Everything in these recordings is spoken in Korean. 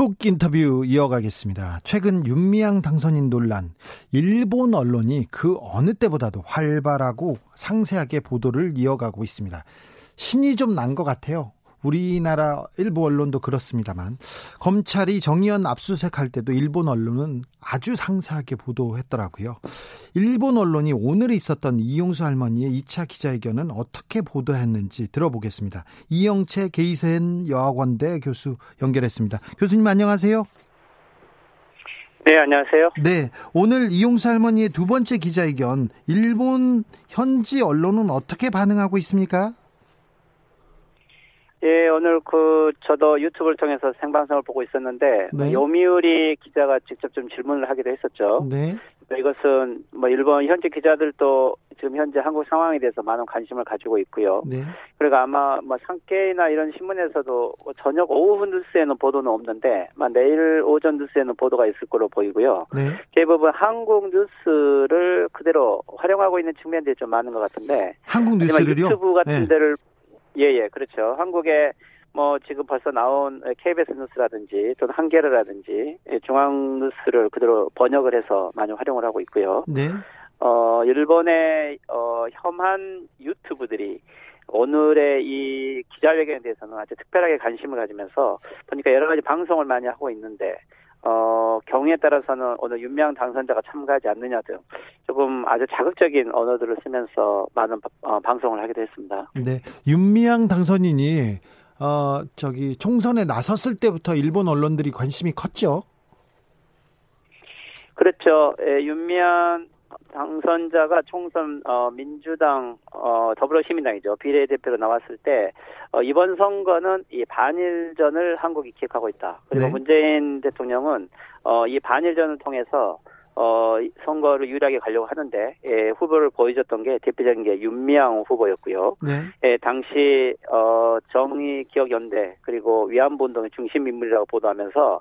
훅 인터뷰 이어가겠습니다. 최근 윤미향 당선인 논란, 일본 언론이 그 어느 때보다도 활발하고 상세하게 보도를 이어가고 있습니다. 신이 좀 난 것 같아요. 우리나라 일부 언론도 그렇습니다만 검찰이 정의연 압수수색할 때도 일본 언론은 아주 상세하게 보도했더라고요. 일본 언론이 오늘 있었던 이용수 할머니의 2차 기자회견은 어떻게 보도했는지 들어보겠습니다. 이영채 게이센 여학원대 교수 연결했습니다. 교수님 안녕하세요. 네, 안녕하세요. 네, 오늘 이용수 할머니의 두 번째 기자회견 일본 현지 언론은 어떻게 반응하고 있습니까? 예, 오늘 그 저도 유튜브를 통해서 생방송을 보고 있었는데 네. 요미우리 기자가 직접 좀 질문을 하기도 했었죠. 네. 이것은 뭐 일본 현지 기자들도 지금 현재 한국 상황에 대해서 많은 관심을 가지고 있고요. 네. 그리고 아마 뭐 상케이나 이런 신문에서도 뭐 저녁 오후 뉴스에는 보도는 없는데 내일 오전 뉴스에는 보도가 있을 거로 보이고요. 네. 대부분 한국 뉴스를 그대로 활용하고 있는 측면들이 좀 많은 것 같은데. 한국 뉴스를요? 유튜브 같은 네. 데를 예, 예, 그렇죠. 한국에 뭐 지금 벌써 나온 KBS 뉴스라든지 또는 한겨레라든지 중앙 뉴스를 그대로 번역을 해서 많이 활용을 하고 있고요. 네. 어, 일본의 어, 혐한 유튜브들이 오늘의 이 기자회견에 대해서는 아주 특별하게 관심을 가지면서 보니까 여러 가지 방송을 많이 하고 있는데 어, 경우에 따라서는 오늘 윤명 당선자가 참가하지 않느냐 등 조금 아주 자극적인 언어들을 쓰면서 많은 어, 방송을 하기도 했습니다. 네. 윤미향 당선인이 어, 저기 총선에 나섰을 때부터 일본 언론들이 관심이 컸죠. 그렇죠. 예, 윤미향 당선자가 총선 어, 민주당 어, 더불어시민당이죠 비례대표로 나왔을 때 어, 이번 선거는 이 반일전을 한국이 기획하고 있다. 그리고 네. 문재인 대통령은 어, 이 반일전을 통해서 어, 선거를 유리하게 가려고 하는데, 예, 후보를 보여줬던 게 대표적인 게 윤미향 후보였고요. 네. 예, 당시, 어, 정의기억연대, 그리고 위안부 운동의 중심 인물이라고 보도하면서,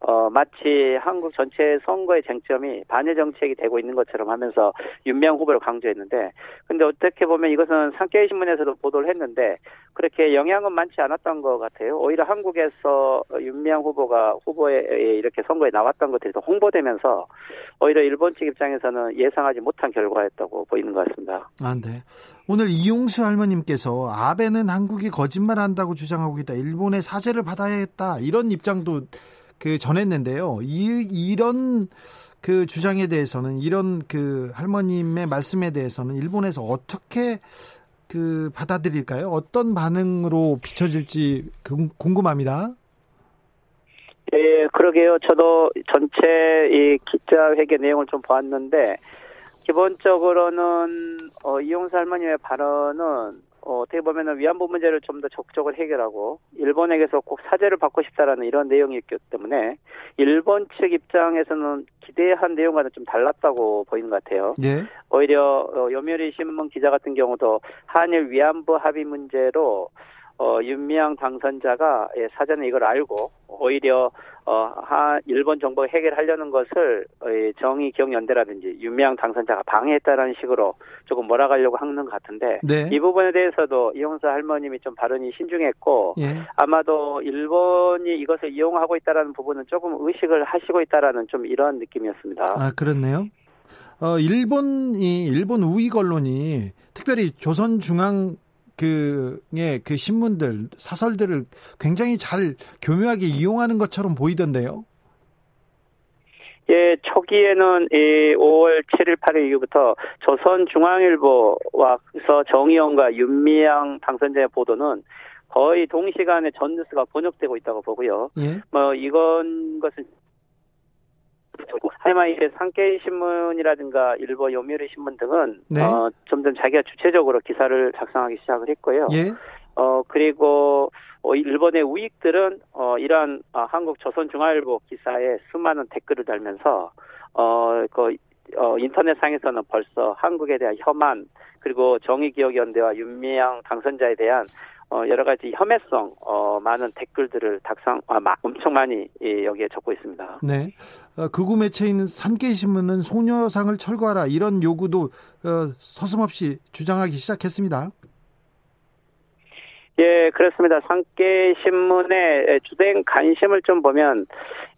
어, 마치 한국 전체 선거의 쟁점이 반일 정책이 되고 있는 것처럼 하면서 윤명 후보를 강조했는데, 근데 어떻게 보면 이것은 상케이 신문에서도 보도를 했는데, 그렇게 영향은 많지 않았던 것 같아요. 오히려 한국에서 윤명 후보가 후보에 이렇게 선거에 나왔던 것들이 더 홍보되면서, 오히려 일본 측 입장에서는 예상하지 못한 결과였다고 보이는 것 같습니다. 아, 네. 오늘 이용수 할머님께서 아베는 한국이 거짓말한다고 주장하고 있다. 일본의 사죄를 받아야겠다. 이런 입장도 그 전했는데요. 이 이런 그 주장에 대해서는 이런 그 할머님의 말씀에 대해서는 일본에서 어떻게 그 받아들일까요? 어떤 반응으로 비춰질지 궁금합니다. 예, 그러게요. 저도 전체 이 기자회견 내용을 좀 보았는데 기본적으로는 어, 이용사 할머니의 발언은 어, 어떻게 보면은 위안부 문제를 좀 더 적극적으로 해결하고 일본에게서 꼭 사죄를 받고 싶다라는 이런 내용이었기 때문에 일본 측 입장에서는 기대한 내용과는 좀 달랐다고 보이는 것 같아요. 예. 오히려 어, 요미우리 신문 기자 같은 경우도 한일 위안부 합의 문제로 어, 윤미향 당선자가 예, 사전에 이걸 알고 오히려 어, 하, 일본 정부가 해결하려는 것을 어, 정의 기억연대라든지 윤미향 당선자가 방해했다라는 식으로 조금 몰아가려고 하는 것 같은데 네. 이 부분에 대해서도 이용사 할머님이 좀 발언이 신중했고 예. 아마도 일본이 이것을 이용하고 있다라는 부분은 조금 의식을 하시고 있다라는 좀 이런 느낌이었습니다. 아 그렇네요. 어, 일본이 일본 우익 언론이 특별히 조선중앙 그의 그 신문들 사설들을 굉장히 잘 교묘하게 이용하는 것처럼 보이던데요. 예, 초기에는 이 5월 7일, 8일 이후부터 조선중앙일보와서 정의원과 윤미향 당선자의 보도는 거의 동시간에 전 뉴스가 번역되고 있다고 보고요. 예? 뭐 이건 것은 하지만 이제 상케이 신문이라든가 일본 요미우리 신문 등은 네. 어, 점점 자기가 주체적으로 기사를 작성하기 시작을 했고요. 예. 어 그리고 어, 일본의 우익들은 어, 이러한 어, 한국 조선중앙일보 기사에 수많은 댓글을 달면서 어, 그 어, 인터넷상에서는 벌써 한국에 대한 혐한 그리고 정의기억연대와 윤미향 당선자에 대한 어, 여러 가지 혐의성 어, 많은 댓글들을 닥상 아, 마, 엄청 많이 예, 여기에 적고 있습니다. 네, 어, 극우 매체인 산케이신문은 소녀상을 철거하라 이런 요구도 어, 서슴없이 주장하기 시작했습니다. 예, 그렇습니다. 상계신문의 주된 관심을 좀 보면,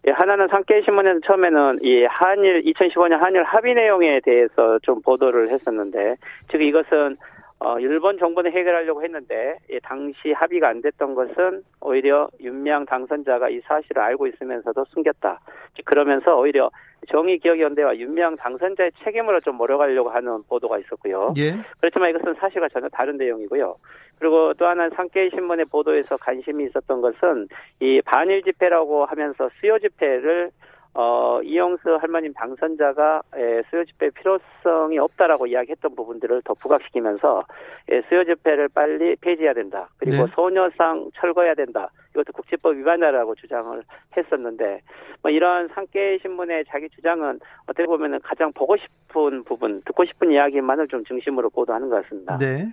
예, 하나는 상계신문에서 처음에는 이 한일, 2015년 한일 합의 내용에 대해서 좀 보도를 했었는데, 즉 이것은 어, 일본 정부는 해결하려고 했는데 예, 당시 합의가 안 됐던 것은 오히려 윤미향 당선자가 이 사실을 알고 있으면서도 숨겼다. 그러면서 오히려 정의기억연대와 윤미향 당선자의 책임으로 좀 몰아가려고 하는 보도가 있었고요. 예. 그렇지만 이것은 사실과 전혀 다른 내용이고요. 그리고 또 하나는 상케이 신문의 보도에서 관심이 있었던 것은 이 반일 집회라고 하면서 수요 집회를 어, 이영수 할머님 당선자가 에, 수요 집회 필요성이 없다라고 이야기했던 부분들을 더 부각시키면서 에, 수요 집회를 빨리 폐지해야 된다. 그리고 네. 소녀상 철거해야 된다. 이것도 국제법 위반이라고 주장을 했었는데 뭐 이런 상계 신문의 자기 주장은 어떻게 보면은 가장 보고 싶은 부분, 듣고 싶은 이야기만을 좀 중심으로 보도하는 것 같습니다. 네.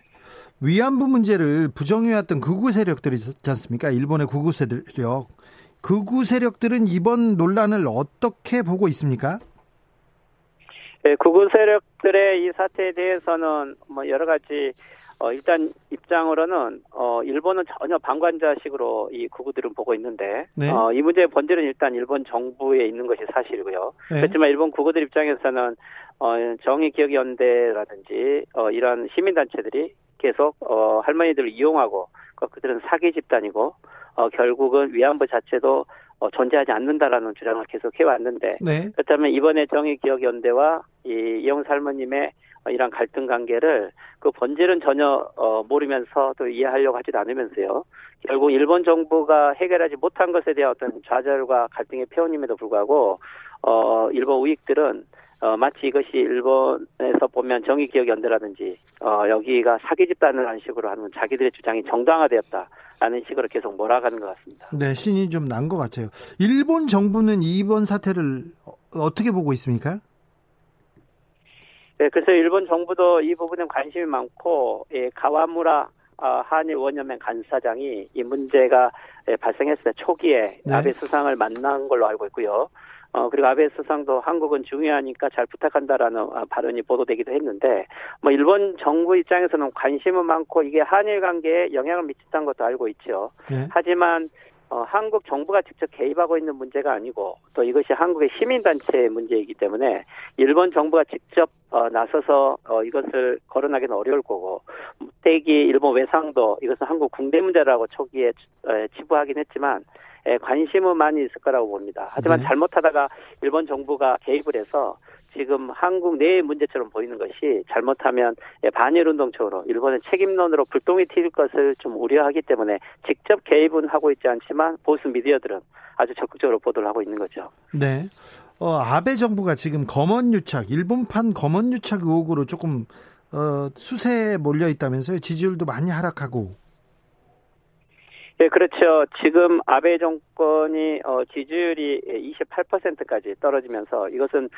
위안부 문제를 부정해왔던 극우 세력들이 있지 않습니까? 일본의 극우 세력. 극우 세력들은 이번 논란을 어떻게 보고 있습니까? 네, 극우 세력들의 이 사태에 대해서는 뭐 여러 가지 어, 일단 입장으로는 어, 일본은 전혀 방관자식으로 이 극우들은 보고 있는데 네. 어, 이 문제의 본질은 일단 일본 정부에 있는 것이 사실이고요. 네. 그렇지만 일본 극우들 입장에서는 어, 정의기억연대라든지 어, 이런 시민단체들이 계속 어, 할머니들을 이용하고 그- 그들은 사기 집단이고 어, 결국은 위안부 자체도 어, 존재하지 않는다라는 주장을 계속 해왔는데 네. 그렇다면 이번에 정의기억연대와 이 이영수 할머님의 어, 이런 갈등 관계를 그 본질은 전혀 어, 모르면서 또 이해하려고 하지도 않으면서요. 결국 일본 정부가 해결하지 못한 것에 대한 어떤 좌절과 갈등의 표현임에도 불구하고 어, 일본 우익들은 어, 마치 이것이 일본에서 보면 정의기억 연대라든지 어, 여기가 사기 집단을 식으로 하는 자기들의 주장이 정당화되었다라는 식으로 계속 몰아가는 것 같습니다. 네, 신이 좀 난 것 같아요. 일본 정부는 이번 사태를 어- 어떻게 보고 있습니까? 네, 그래서 일본 정부도 이 부분에 관심이 많고 예, 가와무라 아, 한일 원여맹 간사장이 이 문제가 예, 발생했을 때 초기에 네. 아베 수상을 만난 걸로 알고 있고요. 어, 그리고 아베 수상도 한국은 중요하니까 잘 부탁한다라는 아, 발언이 보도되기도 했는데, 뭐, 일본 정부 입장에서는 관심은 많고 이게 한일 관계에 영향을 미친다는 것도 알고 있죠. 네. 하지만 어, 한국 정부가 직접 개입하고 있는 문제가 아니고 또 이것이 한국의 시민단체의 문제이기 때문에 일본 정부가 직접 어, 나서서 어, 이것을 거론하기는 어려울 거고 대기 일본 외상도 이것은 한국 국내 문제라고 초기에 에, 치부하긴 했지만 에, 관심은 많이 있을 거라고 봅니다. 하지만 네. 잘못하다가 일본 정부가 개입을 해서 지금 한국 내의 문제처럼 보이는 것이 잘못하면 예, 반일 운동적으로 일본의 책임론으로 불똥이 튈 것을 좀 우려하기 때문에 직접 개입은 하고 있지 않지만 보수 미디어들은 아주 적극적으로 보도를 하고 있는 거죠. 네. 어, 아베 정부가 지금 검언 유착, 일본판 검언 유착 의혹으로 조금 어, 수세에 몰려 있다면서요. 지지율도 많이 하락하고. 예, 그렇죠. 지금 아베 정권이 어, 지지율이 28%까지 떨어지면서 이것은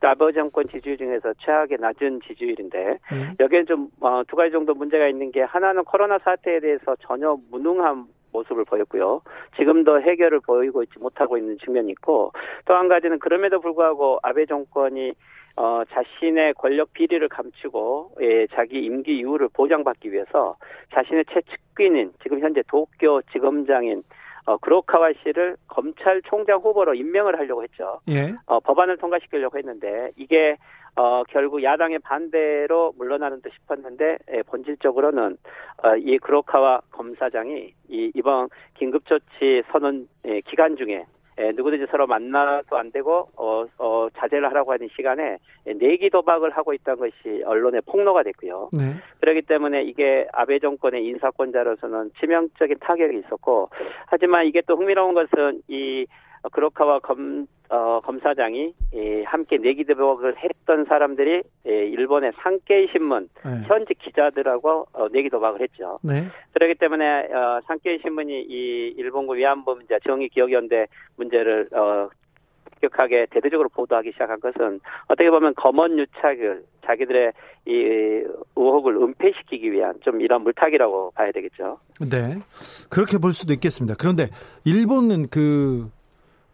아베 정권 지지율 중에서 최악의 낮은 지지율인데 네. 여기에 좀두 가지 정도 문제가 있는 게 하나는 코로나 사태에 대해서 전혀 무능한 모습을 보였고요. 지금도 해결을 보이고 있지 못하고 있는 측면이 있고 또 한 가지는 그럼에도 불구하고 아베 정권이 어, 자신의 권력 비리를 감추고 예, 자기 임기 이후를 보장받기 위해서 자신의 최측근인 지금 현재 도쿄 지검장인 어, 구로카와 씨를 검찰총장 후보로 임명을 하려고 했죠. 예. 어, 법안을 통과시키려고 했는데 이게 어, 결국 야당의 반대로 물러나는 듯 싶었는데 예, 본질적으로는 어, 이 그로카와 검사장이 이, 이번 긴급조치 선언 예, 기간 중에 예, 누구든지 서로 만나도 안 되고 어, 어, 자제를 하라고 하는 시간에 예, 내기 도박을 하고 있다는 것이 언론에 폭로가 됐고요. 네. 그렇기 때문에 이게 아베 정권의 인사권자로서는 치명적인 타격이 있었고 하지만 이게 또 흥미로운 것은 이 그로카와 어, 검사장이 예, 함께 내기도박을 했던 사람들이 예, 일본의 상케이 신문 네. 현직 기자들하고 어, 내기도박을 했죠. 네. 그렇기 때문에 어, 상케이 신문이 이 일본군 위안부 문제, 정의 기억연대 문제를 어, 급격하게 대대적으로 보도하기 시작한 것은 어떻게 보면 검언 유착을 자기들의 이 의혹을 은폐시키기 위한 좀 이런 물타기라고 봐야 되겠죠. 네. 그렇게 볼 수도 있겠습니다. 그런데 일본은 그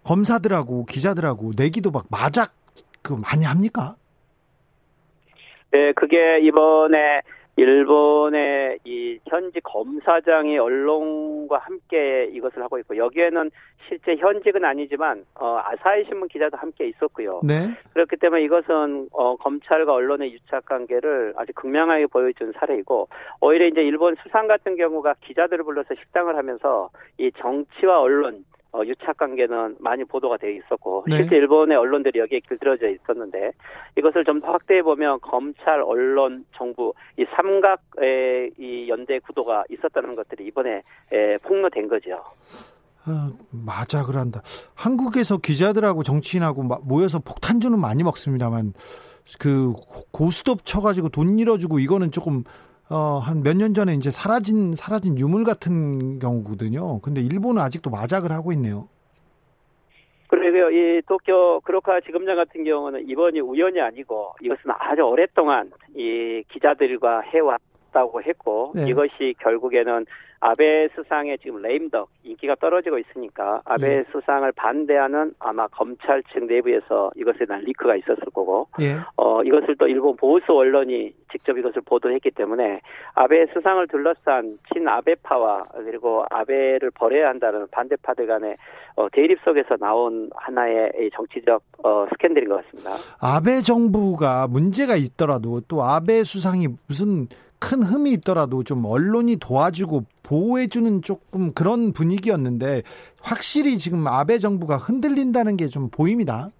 검사들하고 기자들하고 내기도 막 마작 그 많이 합니까? 네, 그게 이번에 일본의 이 현지 검사장이 언론과 함께 이것을 하고 있고 여기에는 실제 현직은 아니지만 어, 아사히 신문 기자도 함께 있었고요. 네. 그렇기 때문에 이것은 어, 검찰과 언론의 유착 관계를 아주 극명하게 보여준 사례이고 오히려 이제 일본 수상 같은 경우가 기자들을 불러서 식당을 하면서 이 정치와 언론 어, 유착 관계는 많이 보도가 되어 있었고 네. 실제 일본의 언론들이 여기에 길들여져 있었는데 이것을 좀 더 확대해 보면 검찰, 언론, 정부 이 삼각의 이 연대 구도가 있었다는 것들이 이번에 에, 폭로된 거죠. 어, 마작을 한다. 한국에서 기자들하고 정치인하고 마- 모여서 폭탄주는 많이 먹습니다만 그 고스톱 쳐가지고 돈 잃어주고 이거는 조금 어, 한 몇 년 전에 이제 사라진 사라진 유물 같은 경우거든요. 근데 일본은 아직도 마작을 하고 있네요. 그리고 이 도쿄 그로카 지검장 같은 경우는 이번이 우연이 아니고 이것은 아주 오랫동안 이 기자들과 해왔 다고 했고 네. 이것이 결국에는 아베 수상의 지금 레임덕 인기가 떨어지고 있으니까 아베 네. 수상을 반대하는 아마 검찰 측 내부에서 이것에 대한 리크가 있었을 거고 예. 어, 이것을 또 일본 보수 언론이 직접 이것을 보도했기 때문에 아베 수상을 둘러싼 친 아베파와 그리고 아베를 버려야 한다는 반대파들 간의 어, 대립 속에서 나온 하나의 이 정치적 어, 스캔들인 것 같습니다. 아베 정부가 문제가 있더라도 또 아베 수상이 무슨 큰 흠이 있더라도 좀 언론이 도와주고 보호해주는 조금 그런 분위기였는데 확실히 지금 아베 정부가 흔들린다는 게 좀 보입니다.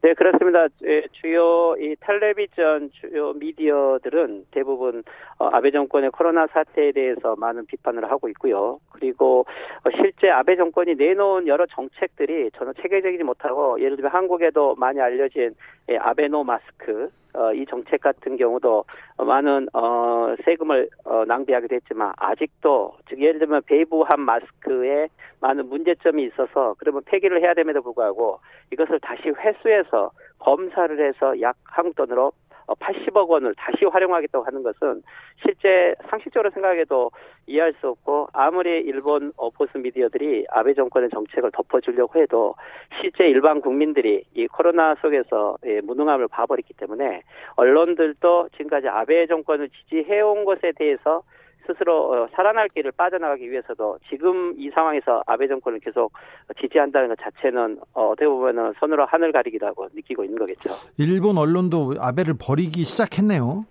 네, 그렇습니다. 예, 주요 이 텔레비전 주요 미디어들은 대부분 어, 아베 정권의 코로나 사태에 대해서 많은 비판을 하고 있고요. 그리고 어, 실제 아베 정권이 내놓은 여러 정책들이 전혀 체계적이지 못하고 예를 들면 한국에도 많이 알려진 예, 아베노 마스크 어, 이 정책 같은 경우도 어, 많은 어, 세금을 어, 낭비하기도 했지만 아직도 즉 예를 들면 배부한 마스크에 많은 문제점이 있어서 그러면 폐기를 해야 됨에도 불구하고 이것을 다시 회수해서 검사를 해서 약 한국 돈으로 80억 원을 다시 활용하겠다고 하는 것은 실제 상식적으로 생각해도 이해할 수 없고 아무리 일본 어, 보수 미디어들이 아베 정권의 정책을 덮어주려고 해도 실제 일반 국민들이 이 코로나 속에서 예, 무능함을 봐버렸기 때문에 언론들도 지금까지 아베 정권을 지지해온 것에 대해서 스스로 어, 살아날 길을 빠져나가기 위해서도 지금 이 상황에서 아베 정권을 계속 지지한다는 것 자체는 어, 어떻게 보면은 손으로 하늘 가리기라고 느끼고 있는 거겠죠. 일본 언론도 아베를 버리기 시작했네요.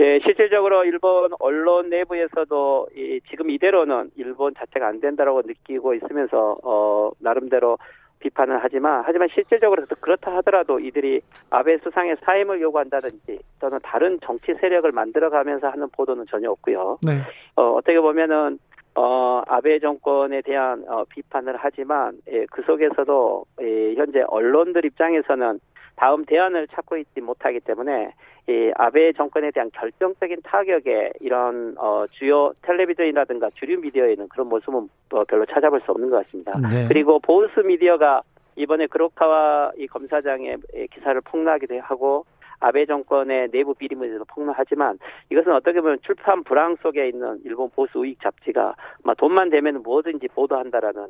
예, 실질적으로 일본 언론 내부에서도 이, 지금 이대로는 일본 자체가 안 된다라고 느끼고 있으면서 어, 나름대로 비판을 하지만 하지만 실질적으로 그렇다 하더라도 이들이 아베 수상의 사임을 요구한다든지 또는 다른 정치 세력을 만들어가면서 하는 보도는 전혀 없고요. 네. 어, 어떻게 보면은 어, 아베 정권에 대한 어, 비판을 하지만 예, 그 속에서도 예, 현재 언론들 입장에서는 다음 대안을 찾고 있지 못하기 때문에 이 아베 정권에 대한 결정적인 타격에 이런 어, 주요 텔레비전이라든가 주류 미디어에는 그런 모습은 어, 별로 찾아볼 수 없는 것 같습니다. 네. 그리고 보수 미디어가 이번에 그로카와 이 검사장의 기사를 폭로하기도 하고 아베 정권의 내부 비리 문제도 폭로하지만 이것은 어떻게 보면 출판 불황 속에 있는 일본 보수 우익 잡지가 막 돈만 되면 뭐든지 보도한다라는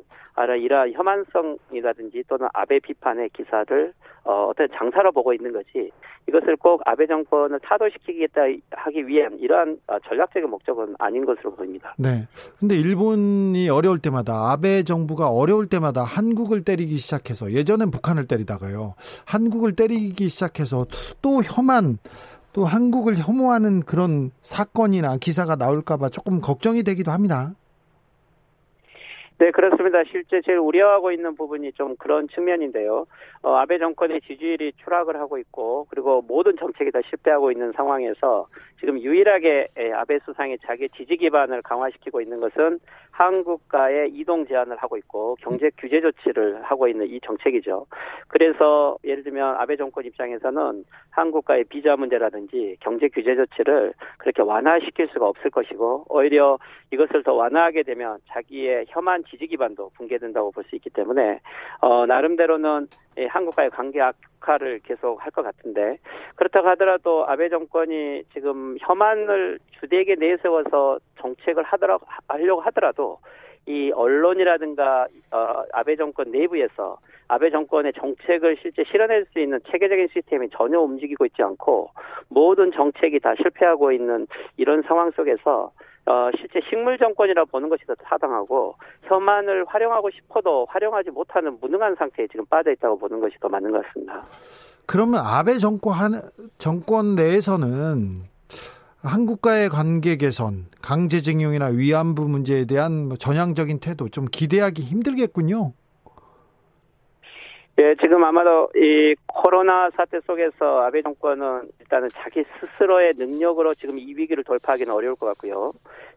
이러한 혐한성이라든지 또는 아베 비판의 기사를 어, 어떤 장사로 보고 있는 것이 이것을 꼭 아베 정권을 타도시키겠다 하기 위한 이러한 어, 전략적인 목적은 아닌 것으로 보입니다. 네. 근데 일본이 어려울 때마다 아베 정부가 어려울 때마다 한국을 때리기 시작해서 예전엔 북한을 때리다가요. 한국을 때리기 시작해서 또 혐한 또 한국을 혐오하는 그런 사건이나 기사가 나올까봐 조금 걱정이 되기도 합니다. 네, 그렇습니다. 실제 제일 우려하고 있는 부분이 좀 그런 측면인데요. 어, 아베 정권의 지지율이 추락을 하고 있고, 그리고 모든 정책이 다 실패하고 있는 상황에서 지금 유일하게 아베 수상이 자기 지지 기반을 강화시키고 있는 것은 한국과의 이동 제한을 하고 있고 경제 규제 조치를 하고 있는 이 정책이죠. 그래서 예를 들면 아베 정권 입장에서는 한국과의 비자 문제라든지 경제 규제 조치를 그렇게 완화시킬 수가 없을 것이고 오히려 이것을 더 완화하게 되면 자기의 혐한 지지 기반도 붕괴된다고 볼 수 있기 때문에 어 나름대로는 한국과의 관계 악화를 계속 할 것 같은데. 그렇다고 하더라도 아베 정권이 지금 혐한을 주되게 내세워서 정책을 하더라 하려고 하더라도 이 언론이라든가 어, 아베 정권 내부에서 아베 정권의 정책을 실제 실현할 수 있는 체계적인 시스템이 전혀 움직이고 있지 않고 모든 정책이 다 실패하고 있는 이런 상황 속에서 어, 실제 식물 정권이라 보는 것이 더 타당하고 혐한을 활용하고 싶어도 활용하지 못하는 무능한 상태에 지금 빠져 있다고 보는 것이 더 맞는 것 같습니다. 그러면 아베 정권 정권 내에서는 한국과의 관계 개선, 강제징용이나 위안부 문제에 대한 뭐 전향적인 태도 좀 기대하기 힘들겠군요. 예, 지금 아마도 이 코로나 사태 속에서 아베 정권은 일단은 자기 스스로의 능력으로 지금 이 위기를 돌파하기는 어려울 것 같고요.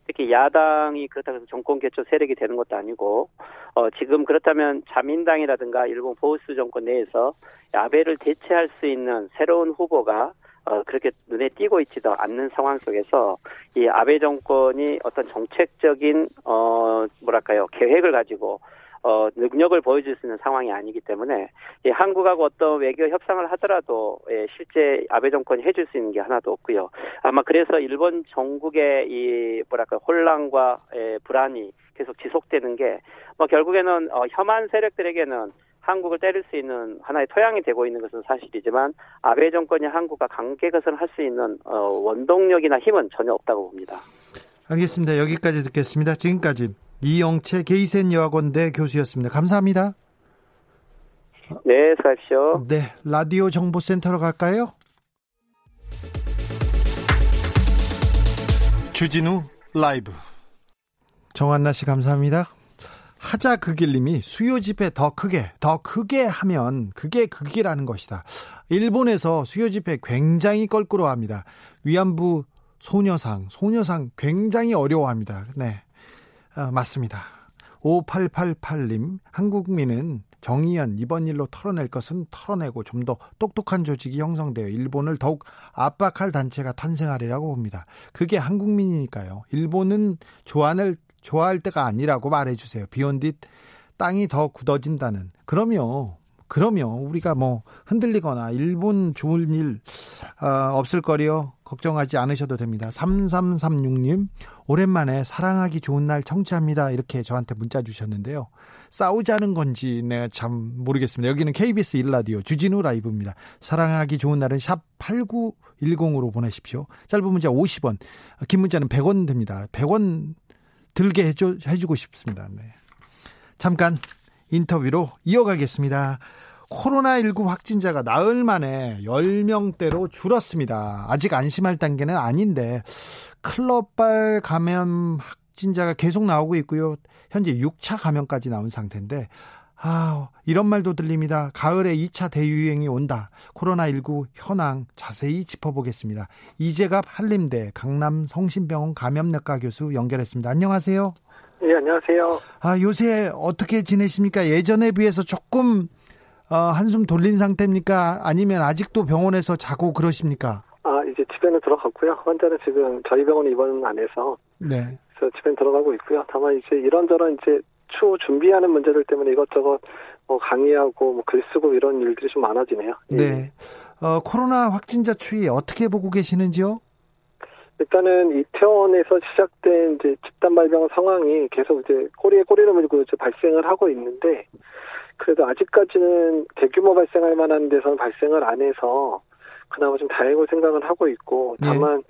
특히 야당이 그렇다고 해서 정권 개최 세력이 되는 것도 아니고, 어, 지금 그렇다면 자민당이라든가 일본 보우스 정권 내에서 아베를 대체할 수 있는 새로운 후보가 어, 그렇게 눈에 띄고 있지도 않는 상황 속에서 이 아베 정권이 어떤 정책적인 어 뭐랄까요 계획을 가지고 어, 능력을 보여줄 수 있는 상황이 아니기 때문에 예, 한국하고 어떤 외교 협상을 하더라도 예, 실제 아베 정권이 해줄 수 있는 게 하나도 없고요. 아마 그래서 일본 전국의 이 뭐랄까 혼란과 예, 불안이 계속 지속되는 게 뭐 결국에는 어, 혐한 세력들에게는 한국을 때릴 수 있는 하나의 토양이 되고 있는 것은 사실이지만 아베 정권이 한국과 관계 개선을 할 수 있는 어, 원동력이나 힘은 전혀 없다고 봅니다. 알겠습니다. 여기까지 듣겠습니다. 지금까지 이영채 게이센 여학원대 교수였습니다. 감사합니다. 네, 수고하십시오. 네, 라디오 정보센터로 갈까요? 주진우 라이브. 정한나 씨 감사합니다. 하자 그길님이 수요 집회 더 크게 더 크게 하면 그게 극이라는 것이다. 일본에서 수요 집회 굉장히 껄끄러워합니다. 위안부 소녀상 소녀상 굉장히 어려워합니다. 네. 아, 맞습니다. 5888님, 한국민은 정의연 이번 일로 털어낼 것은 털어내고 좀 더 똑똑한 조직이 형성되어 일본을 더욱 압박할 단체가 탄생하리라고 봅니다. 그게 한국민이니까요. 일본은 조안을 좋아할 때가 아니라고 말해주세요. 비온 뒤 땅이 더 굳어진다는. 그러면 그러면 우리가 뭐 흔들리거나 일본 좋은 일 어, 없을 거리요. 걱정하지 않으셔도 됩니다. 3336님, 오랜만에 사랑하기 좋은 날 청취합니다. 이렇게 저한테 문자 주셨는데요. 싸우자는 건지 내가 참 모르겠습니다. 여기는 KBS 1라디오 주진우 라이브입니다. 사랑하기 좋은 날은 샵 8910으로 보내십시오. 짧은 문자 50원, 긴 문자는 100원 됩니다. 100원 들게 해줘, 해주고 싶습니다. 네. 잠깐 인터뷰로 이어가겠습니다. 코로나19 확진자가 나흘 만에 10명대로 줄었습니다. 아직 안심할 단계는 아닌데 클럽발 감염 확진자가 계속 나오고 있고요. 현재 6차 감염까지 나온 상태인데 아, 이런 말도 들립니다. 가을에 2차 대유행이 온다. 코로나19 현황 자세히 짚어보겠습니다. 이재갑 한림대 강남 성심병원 감염내과 교수 연결했습니다. 안녕하세요. 네, 안녕하세요. 아, 요새 어떻게 지내십니까? 예전에 비해서 조금 어, 한숨 돌린 상태입니까? 아니면 아직도 병원에서 자고 그러십니까? 아, 이제 집에는 들어갔고요. 환자는 지금 저희 병원 입원 안 해서. 네. 그래서 집에 들어가고 있고요. 다만 이제 이런저런 이제 추후 준비하는 문제들 때문에 이것저것 뭐 강의하고 뭐 글 쓰고 이런 일들이 좀 많아지네요. 예. 네. 어, 코로나 확진자 추이 어떻게 보고 계시는지요? 일단은 이태원에서 시작된 이제 집단 발병 상황이 계속 이제 꼬리에 꼬리를 물고 이제 발생을 하고 있는데 그래도 아직까지는 대규모 발생할 만한 데서는 발생을 안 해서 그나마 좀 다행으로 생각을 하고 있고 네. 다만 네.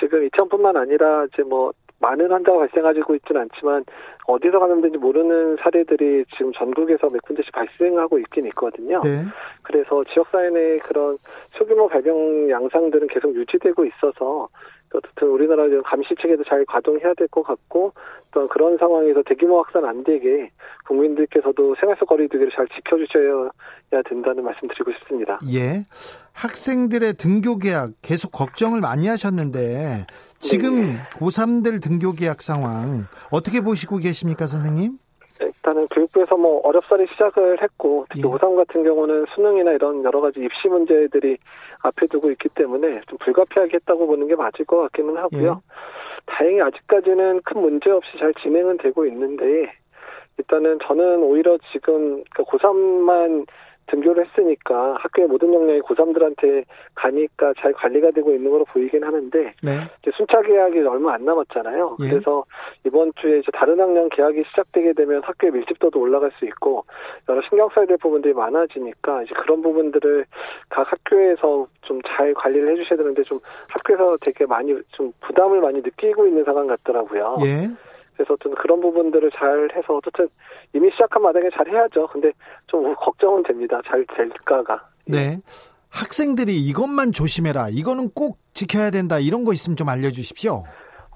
지금 이태원뿐만 아니라 이제 뭐 많은 환자가 발생하고 있지는 않지만 어디서 감염된지 모르는 사례들이 지금 전국에서 몇 군데씩 발생하고 있긴 있거든요. 네. 그래서 지역사회 내 그런 소규모 발병 양상들은 계속 유지되고 있어서 어쨌든 우리나라 감시 체계도 잘 가동해야 될 것 같고 또 그런 상황에서 대규모 확산 안 되게 국민들께서도 생활 속 거리두기를 잘 지켜주셔야 된다는 말씀드리고 싶습니다. 예. 학생들의 등교 계약 계속 걱정을 많이 하셨는데 지금 네. 고3들 등교 계약 상황 어떻게 보시고 계십니까, 선생님? 일단은 교육부에서 뭐 어렵사리 시작을 했고 특히 예. 고3 같은 경우는 수능이나 이런 여러 가지 입시 문제들이 앞에 두고 있기 때문에 좀 불가피하게 했다고 보는 게 맞을 것 같기는 하고요. 예. 다행히 아직까지는 큰 문제 없이 잘 진행은 되고 있는데 일단은 저는 오히려 지금 그 고3만 등교를 했으니까 학교의 모든 역량이 고3들한테 가니까 잘 관리가 되고 있는 걸로 보이긴 하는데 네. 이제 순차 계약이 얼마 안 남았잖아요. 예. 그래서 이번 주에 이제 다른 학년 계약이 시작되게 되면 학교의 밀집도도 올라갈 수 있고 여러 신경 써야 될 부분들이 많아지니까 이제 그런 부분들을 각 학교에서 좀 잘 관리를 해주셔야 되는데 좀 학교에서 되게 많이 좀 부담을 많이 느끼고 있는 상황 같더라고요. 예. 그래서 어떤 그런 부분들을 잘 해서 어쨌든 이미 시작한 마당에 잘 해야죠. 근데 좀 걱정은 됩니다. 잘 될까가. 네. 학생들이 이것만 조심해라. 이거는 꼭 지켜야 된다. 이런 거 있으면 좀 알려주십시오.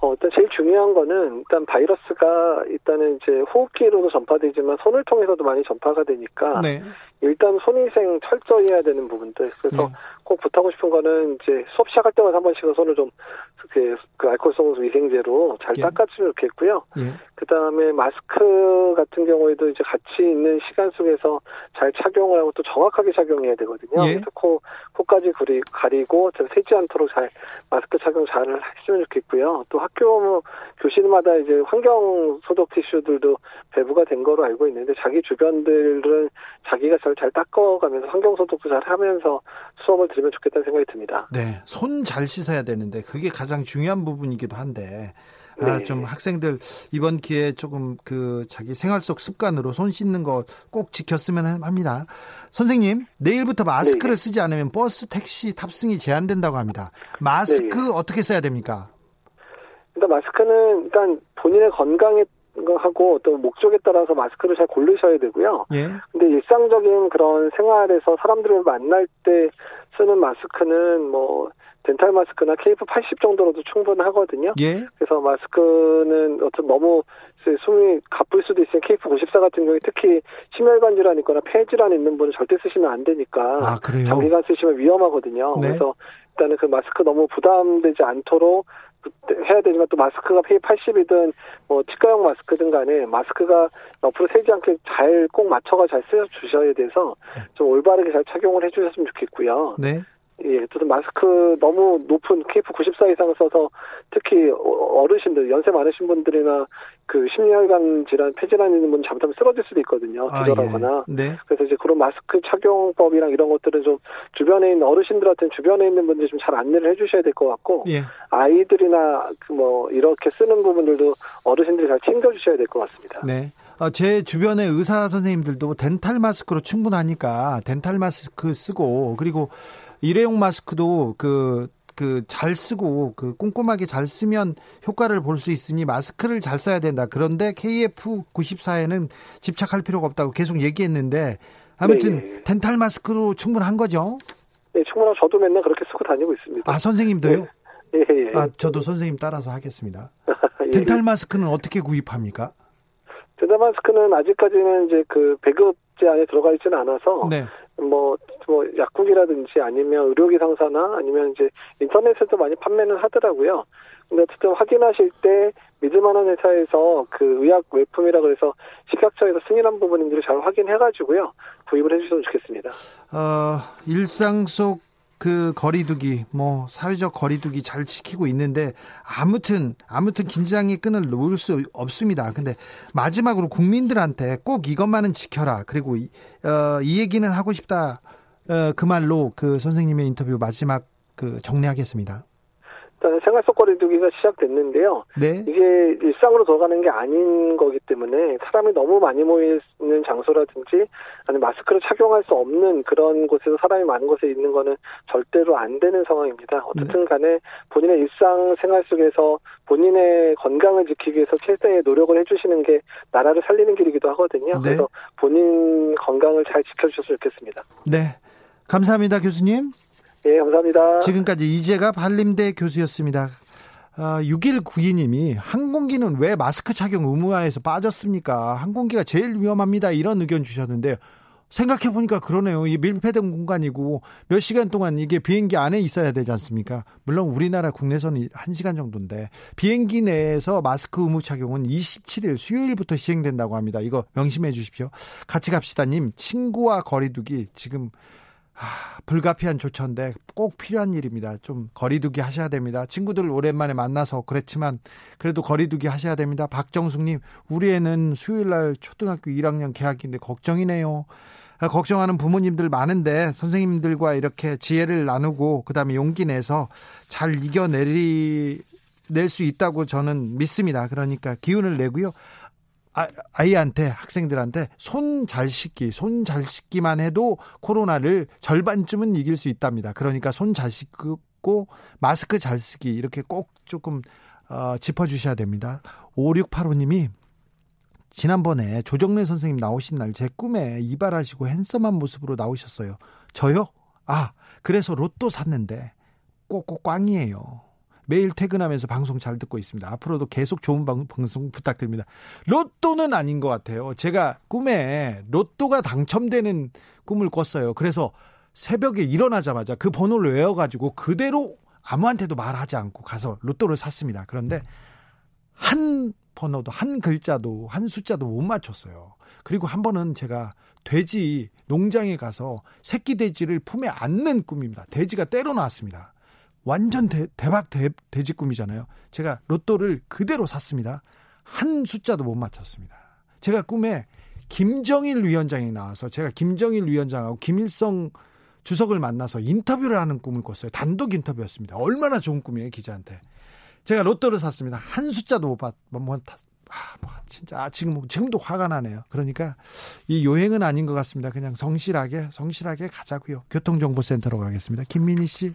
어, 일단 제일 중요한 거는 일단 바이러스가 일단은 이제 호흡기로도 전파되지만 손을 통해서도 많이 전파가 되니까 네. 일단 손위생 철저히 해야 되는 부분들. 그래서 네. 꼭 부탁하고 싶은 거는 이제 수업 시작할 때마다 한 번씩은 손을 좀 그, 그 알코올성 위생제로 잘 예. 닦아주면 좋겠고요. 예. 그 다음에 마스크 같은 경우에도 이제 같이 있는 시간 속에서 잘 착용을 하고 또 정확하게 착용해야 되거든요. 예. 그래서 코, 코까지 구리, 가리고 새지 않도록 잘 마스크 착용 잘 했으면 좋겠고요. 또 학교 뭐 교실마다 이제 환경 소독 티슈들도 배부가 된 거로 알고 있는데 자기 주변들은 자기가 잘, 잘 닦아가면서 환경 소독도 잘 하면서 수업을 들으면 좋겠다는 생각이 듭니다. 네. 손 잘 씻어야 되는데 그게 가장 중요한 부분이기도 한데 아, 네. 좀 학생들 이번 기회에 조금 그 자기 생활 속 습관으로 손 씻는 거 꼭 지켰으면 합니다. 선생님, 내일부터 마스크를 네. 쓰지 않으면 버스, 택시 탑승이 제한된다고 합니다. 마스크 네. 어떻게 써야 됩니까? 일단 마스크는 일단 본인의 건강에 하고 또 목적에 따라서 마스크를 잘 고르셔야 되고요. 예. 근데 일상적인 그런 생활에서 사람들을 만날 때 쓰는 마스크는 뭐 덴탈 마스크나 KF80 정도로도 충분하거든요. 예. 그래서 마스크는 어떤 너무 숨이 가쁠 수도 있으니 KF94 같은 경우에 특히 심혈관 질환 있거나 폐 질환 있는 분은 절대 쓰시면 안 되니까 아, 장기간 쓰시면 위험하거든요. 네. 그래서 일단은 그 마스크 너무 부담되지 않도록 해야 되지만 또 마스크가 P80이든 뭐 치과용 마스크든 간에 마스크가 옆으로 새지 않게 잘 꼭 맞춰가 잘 쓰여 주셔야 돼서 좀 올바르게 잘 착용을 해 주셨으면 좋겠고요. 네. 예, 어쨌든 마스크 너무 높은 KF94 이상 써서 특히 어르신들, 연세 많으신 분들이나 그 심혈관 질환, 폐질환 있는 분 잘못하면 쓰러질 수도 있거든요. 기절하거나. 아, 예. 네. 그래서 이제 그런 마스크 착용법이랑 이런 것들은 좀 주변에 있는 어르신들한테 주변에 있는 분들이 좀 잘 안내를 해주셔야 될 것 같고 예. 아이들이나 그뭐 이렇게 쓰는 부분들도 어르신들이 잘 챙겨주셔야 될 것 같습니다. 네. 어, 제 주변에 의사 선생님들도 덴탈 마스크로 충분하니까 덴탈 마스크 쓰고 그리고 일회용 마스크도 그 그 잘 쓰고 그 꼼꼼하게 잘 쓰면 효과를 볼 수 있으니 마스크를 잘 써야 된다. 그런데 KF94에는 집착할 필요가 없다고 계속 얘기했는데 아무튼 네. 덴탈 마스크로 충분한 거죠? 네, 충분하고 저도 맨날 그렇게 쓰고 다니고 있습니다. 아, 선생님도요? 네. 예, 예. 아, 저도 선생님 따라서 하겠습니다. 예. 덴탈 마스크는 어떻게 구입합니까? 덴탈 마스크는 아직까지는 이제 그 배급제 안에 들어가 있지는 않아서 네. 뭐, 뭐, 약국이라든지 아니면 의료기 상사나 아니면 이제 인터넷에도 많이 판매는 하더라고요. 근데 어쨌든 확인하실 때 믿을만한 회사에서 그 의약 외품이라 그래서 식약처에서 승인한 부분인지를 잘 확인해가지고요. 구입을 해주시면 좋겠습니다. 어, 일상 속 그 거리두기 뭐 사회적 거리두기 잘 지키고 있는데 아무튼 아무튼 긴장의 끈을 놓을 수 없습니다. 근데 마지막으로 국민들한테 꼭 이것만은 지켜라. 그리고 이, 어, 이 얘기는 하고 싶다. 어, 그 말로 그 선생님의 인터뷰 마지막 그 정리하겠습니다. 일단 생활 속 거리두기가 시작됐는데요. 네. 이게 일상으로 돌아가는 게 아닌 거기 때문에 사람이 너무 많이 모이는 장소라든지 아니 마스크를 착용할 수 없는 그런 곳에서 사람이 많은 곳에 있는 거는 절대로 안 되는 상황입니다. 어쨌든 네. 간에 본인의 일상 생활 속에서 본인의 건강을 지키기 위해서 최대의 노력을 해주시는 게 나라를 살리는 길이기도 하거든요. 네. 그래서 본인 건강을 잘 지켜주셨으면 좋겠습니다. 네. 감사합니다, 교수님. 예, 감사합니다. 지금까지 이재갑 한림대 교수였습니다. 아, 6192님이 항공기는 왜 마스크 착용 의무화에서 빠졌습니까? 항공기가 제일 위험합니다. 이런 의견 주셨는데 생각해 보니까 그러네요. 이 밀폐된 공간이고 몇 시간 동안 이게 비행기 안에 있어야 되지 않습니까? 물론 우리나라 국내선이 1시간 정도인데 비행기 내에서 마스크 의무 착용은 27일 수요일부터 시행된다고 합니다. 이거 명심해 주십시오. 같이 갑시다님 친구와 거리두기 지금 아, 불가피한 조처인데 꼭 필요한 일입니다. 좀 거리두기 하셔야 됩니다. 친구들 오랜만에 만나서 그랬지만 그래도 거리두기 하셔야 됩니다. 박정숙님, 우리 애는 수요일 날 초등학교 1학년 개학인데 걱정이네요. 아, 걱정하는 부모님들 많은데 선생님들과 이렇게 지혜를 나누고 그다음에 용기 내서 잘 이겨내리 낼 수 있다고 저는 믿습니다. 그러니까 기운을 내고요. 아, 아이한테 학생들한테 손 잘 씻기, 손 잘 씻기만 해도 코로나를 절반쯤은 이길 수 있답니다. 그러니까 손 잘 씻고 마스크 잘 쓰기 이렇게 꼭 조금 어, 짚어주셔야 됩니다. 5685님이 지난번에 조정래 선생님 나오신 날 제 꿈에 이발하시고 핸섬한 모습으로 나오셨어요. 저요? 아, 그래서 로또 샀는데 꼭꼭 꽝이에요. 매일 퇴근하면서 방송 잘 듣고 있습니다. 앞으로도 계속 좋은 방송 부탁드립니다. 로또는 아닌 것 같아요. 제가 꿈에 로또가 당첨되는 꿈을 꿨어요. 그래서 새벽에 일어나자마자 그 번호를 외워가지고 그대로 아무한테도 말하지 않고 가서 로또를 샀습니다. 그런데 한 번호도 한 글자도 한 숫자도 못 맞췄어요. 그리고 한 번은 제가 돼지 농장에 가서 새끼 돼지를 품에 안는 꿈입니다. 돼지가 때려 나왔습니다. 완전 대, 박 대, 돼지 꿈이잖아요. 제가 로또를 그대로 샀습니다. 한 숫자도 못 맞췄습니다. 제가 꿈에 김정일 위원장이 나와서 제가 김정일 위원장하고 김일성 주석을 만나서 인터뷰를 하는 꿈을 꿨어요. 단독 인터뷰였습니다. 얼마나 좋은 꿈이에요, 기자한테. 제가 로또를 샀습니다. 한 숫자도 못 봤, 못, 못, 아, 뭐, 진짜, 지금, 지금도 화가 나네요. 그러니까 이 요행은 아닌 것 같습니다. 그냥 성실하게, 성실하게 가자고요. 교통정보센터로 가겠습니다. 김민희 씨.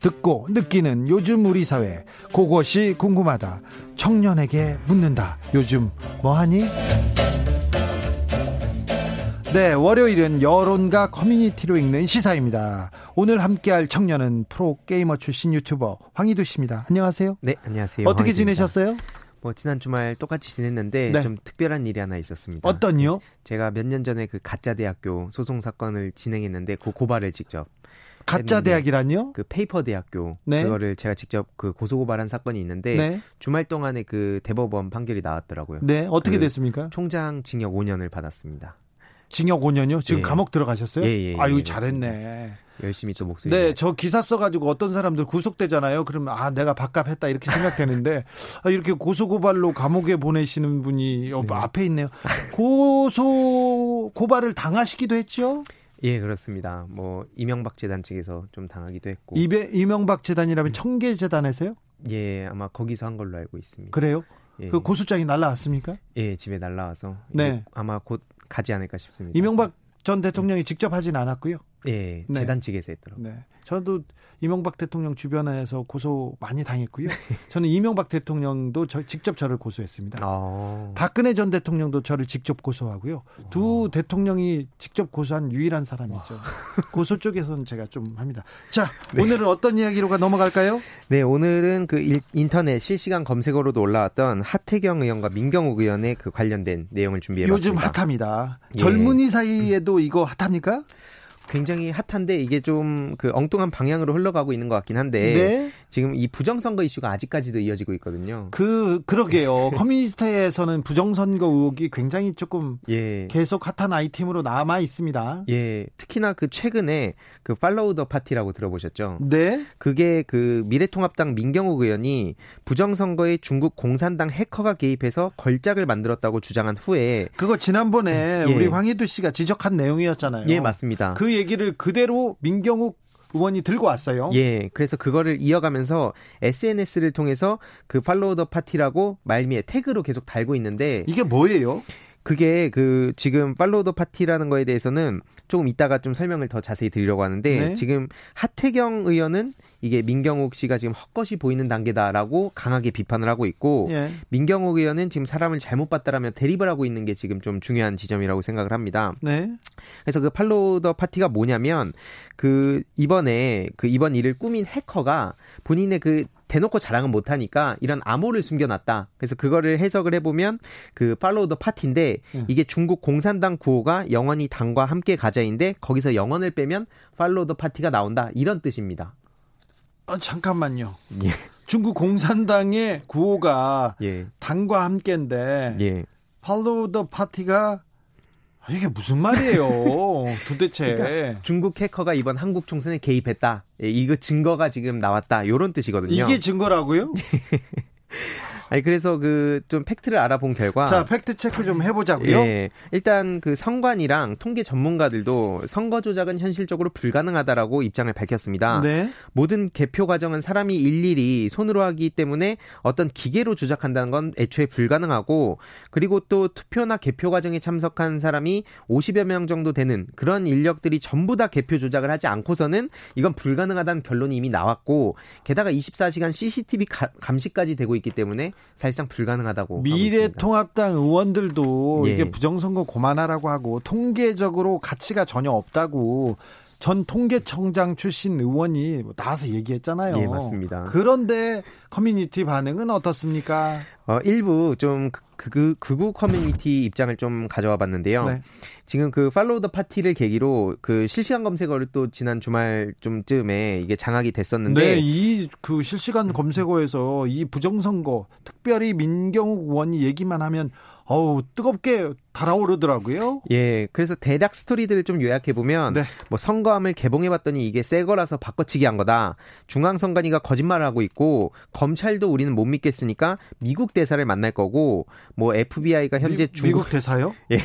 듣고 느끼는 요즘 우리 사회 그것이 궁금하다. 청년에게 묻는다. 요즘 뭐하니? 네, 월요일은 여론과 커뮤니티로 읽는 시사입니다. 오늘 함께할 청년은 프로게이머 출신 유튜버 황희두 씨입니다. 안녕하세요. 네, 안녕하세요. 어떻게 황희두입니다. 지내셨어요? 뭐 지난 주말 똑같이 지냈는데 네. 좀 특별한 일이 하나 있었습니다. 어떤요? 제가 몇 년 전에 그 가짜 대학교 소송 사건을 진행했는데 그 고발을 직접 가짜 대학이란요? 그 paper 대학교 네. 그거를 제가 직접 그 고소 고발한 사건이 있는데 네. 주말 동안에 그 대법원 판결이 나왔더라고요. 네, 어떻게 그 됐습니까? 총장 징역 5년을 받았습니다. 징역 5년요? 지금 예. 감옥 들어가셨어요? 예, 예, 예 아유, 예, 잘했네. 열심히 또 목소리. 네, 저 기사 써가지고 어떤 사람들 구속되잖아요. 그러면 아 내가 밥값했다 이렇게 생각되는데 아, 이렇게 고소 고발로 감옥에 보내시는 분이 네. 앞에 있네요. 고소 고발을 당하시기도 했죠? 예, 그렇습니다. 뭐 이명박 재단 측에서 좀 당하기도 했고. 이배, 이명박 재단이라면 청계 재단에서요? 예, 아마 거기서 한 걸로 알고 있습니다. 그래요? 예. 그 고소장이 날라왔습니까? 예, 집에 날라와서 네. 아마 곧 가지 않을까 싶습니다. 이명박 전 대통령이 직접 하진 않았고요. 예, 네. 재단 측에서 했더라고요. 네. 저도 이명박 대통령 주변에서 고소 많이 당했고요. 저는 이명박 대통령도 저, 직접 저를 고소했습니다. 아. 박근혜 전 대통령도 저를 직접 고소하고요. 두 와. 대통령이 직접 고소한 유일한 사람이죠. 와. 고소 쪽에서는 제가 좀 합니다. 자, 네. 오늘은 어떤 이야기로가 넘어갈까요? 네, 오늘은 그 인터넷 실시간 검색어로도 올라왔던 하태경 의원과 민경욱 의원의 그 관련된 내용을 준비해봤습니다. 요즘 핫합니다. 예. 젊은이 사이에도 이거 핫합니까? 굉장히 핫한데 이게 좀 그 엉뚱한 방향으로 흘러가고 있는 것 같긴 한데 네? 지금 이 부정선거 이슈가 아직까지도 이어지고 있거든요. 그 그러게요. 커뮤니티에서는 부정선거 의혹이 굉장히 조금 예. 계속 핫한 아이템으로 남아 있습니다. 예. 특히나 그 최근에 그 follow the party라고 들어보셨죠? 네. 그게 그 미래통합당 민경욱 의원이 부정선거에 중국 공산당 해커가 개입해서 결과를 만들었다고 주장한 후에 그거 지난번에 예. 우리 황희두 씨가 지적한 내용이었잖아요. 예, 맞습니다. 그 얘기를 그대로 민경욱 의원이 들고 왔어요. 예, 그래서 그거를 이어가면서 SNS를 통해서 그 follow the party라고 말미에 태그로 계속 달고 있는데 이게 뭐예요? 그게 그 지금 follow the party라는 거에 대해서는 조금 이따가 좀 설명을 더 자세히 드리려고 하는데 네. 지금 하태경 의원은 이게 민경욱 씨가 지금 헛것이 보이는 단계다라고 강하게 비판을 하고 있고 예. 민경욱 의원은 지금 사람을 잘못 봤다라며 대립을 하고 있는 게 지금 좀 중요한 지점이라고 생각을 합니다. 네. 그래서 그 follow the party가 뭐냐면 그 이번에 그 이번 일을 꾸민 해커가 본인의 그 대놓고 자랑은 못하니까 이런 암호를 숨겨놨다. 그래서 그거를 해석을 해보면 그 follow the party인데 음. 이게 중국 공산당 구호가 영원히 당과 함께 가자인데 거기서 영원을 빼면 follow the party가 나온다. 이런 뜻입니다. 아, 잠깐만요. 예. 중국 공산당의 구호가 예. 당과 함께인데 예. follow the party가 아, 이게 무슨 말이에요? 도대체. 그러니까 중국 해커가 이번 한국 총선에 개입했다. 예, 이거 증거가 지금 나왔다. 요런 뜻이거든요. 이게 증거라고요? 아니 그래서 그 좀 팩트를 알아본 결과 자, 팩트 체크 좀 해보자고요. 예. 일단 그 선관이랑 통계 전문가들도 선거 조작은 현실적으로 불가능하다라고 입장을 밝혔습니다. 네. 모든 개표 과정은 사람이 일일이 손으로 하기 때문에 어떤 기계로 조작한다는 건 애초에 불가능하고 그리고 또 투표나 개표 과정에 참석한 사람이 50여 명 정도 되는 그런 인력들이 전부 다 개표 조작을 하지 않고서는 이건 불가능하다는 결론이 이미 나왔고 게다가 24시간 CCTV 가- 감시까지 되고 있기 때문에 사실상 불가능하다고. 미래통합당 의원들도 예. 이게 부정선거 고만하라고 하고 통계적으로 가치가 전혀 없다고 전 통계청장 출신 의원이 나와서 얘기했잖아요. 예, 맞습니다. 그런데 커뮤니티 반응은 어떻습니까? 어, 일부 좀 그, 그, 극우 커뮤니티 입장을 좀 가져와 봤는데요. 네. 지금 그 follow the party를 계기로 그 실시간 검색어를 또 지난 주말 좀쯤에 이게 장악이 됐었는데 네, 이 그 실시간 검색어에서 이 부정선거 특별히 민경욱 의원이 얘기만 하면 어우 뜨겁게 달아오르더라고요. 예, 그래서 대략 스토리들을 좀 요약해 보면 네. 뭐 선거함을 개봉해 봤더니 이게 새 거라서 바꿔치기 한 거다. 중앙 선관위가 거짓말을 하고 있고 검찰도 우리는 못 믿겠으니까 미국 대사를 만날 거고 뭐 FBI가 현재 미, 중국 미국 대사요? 예,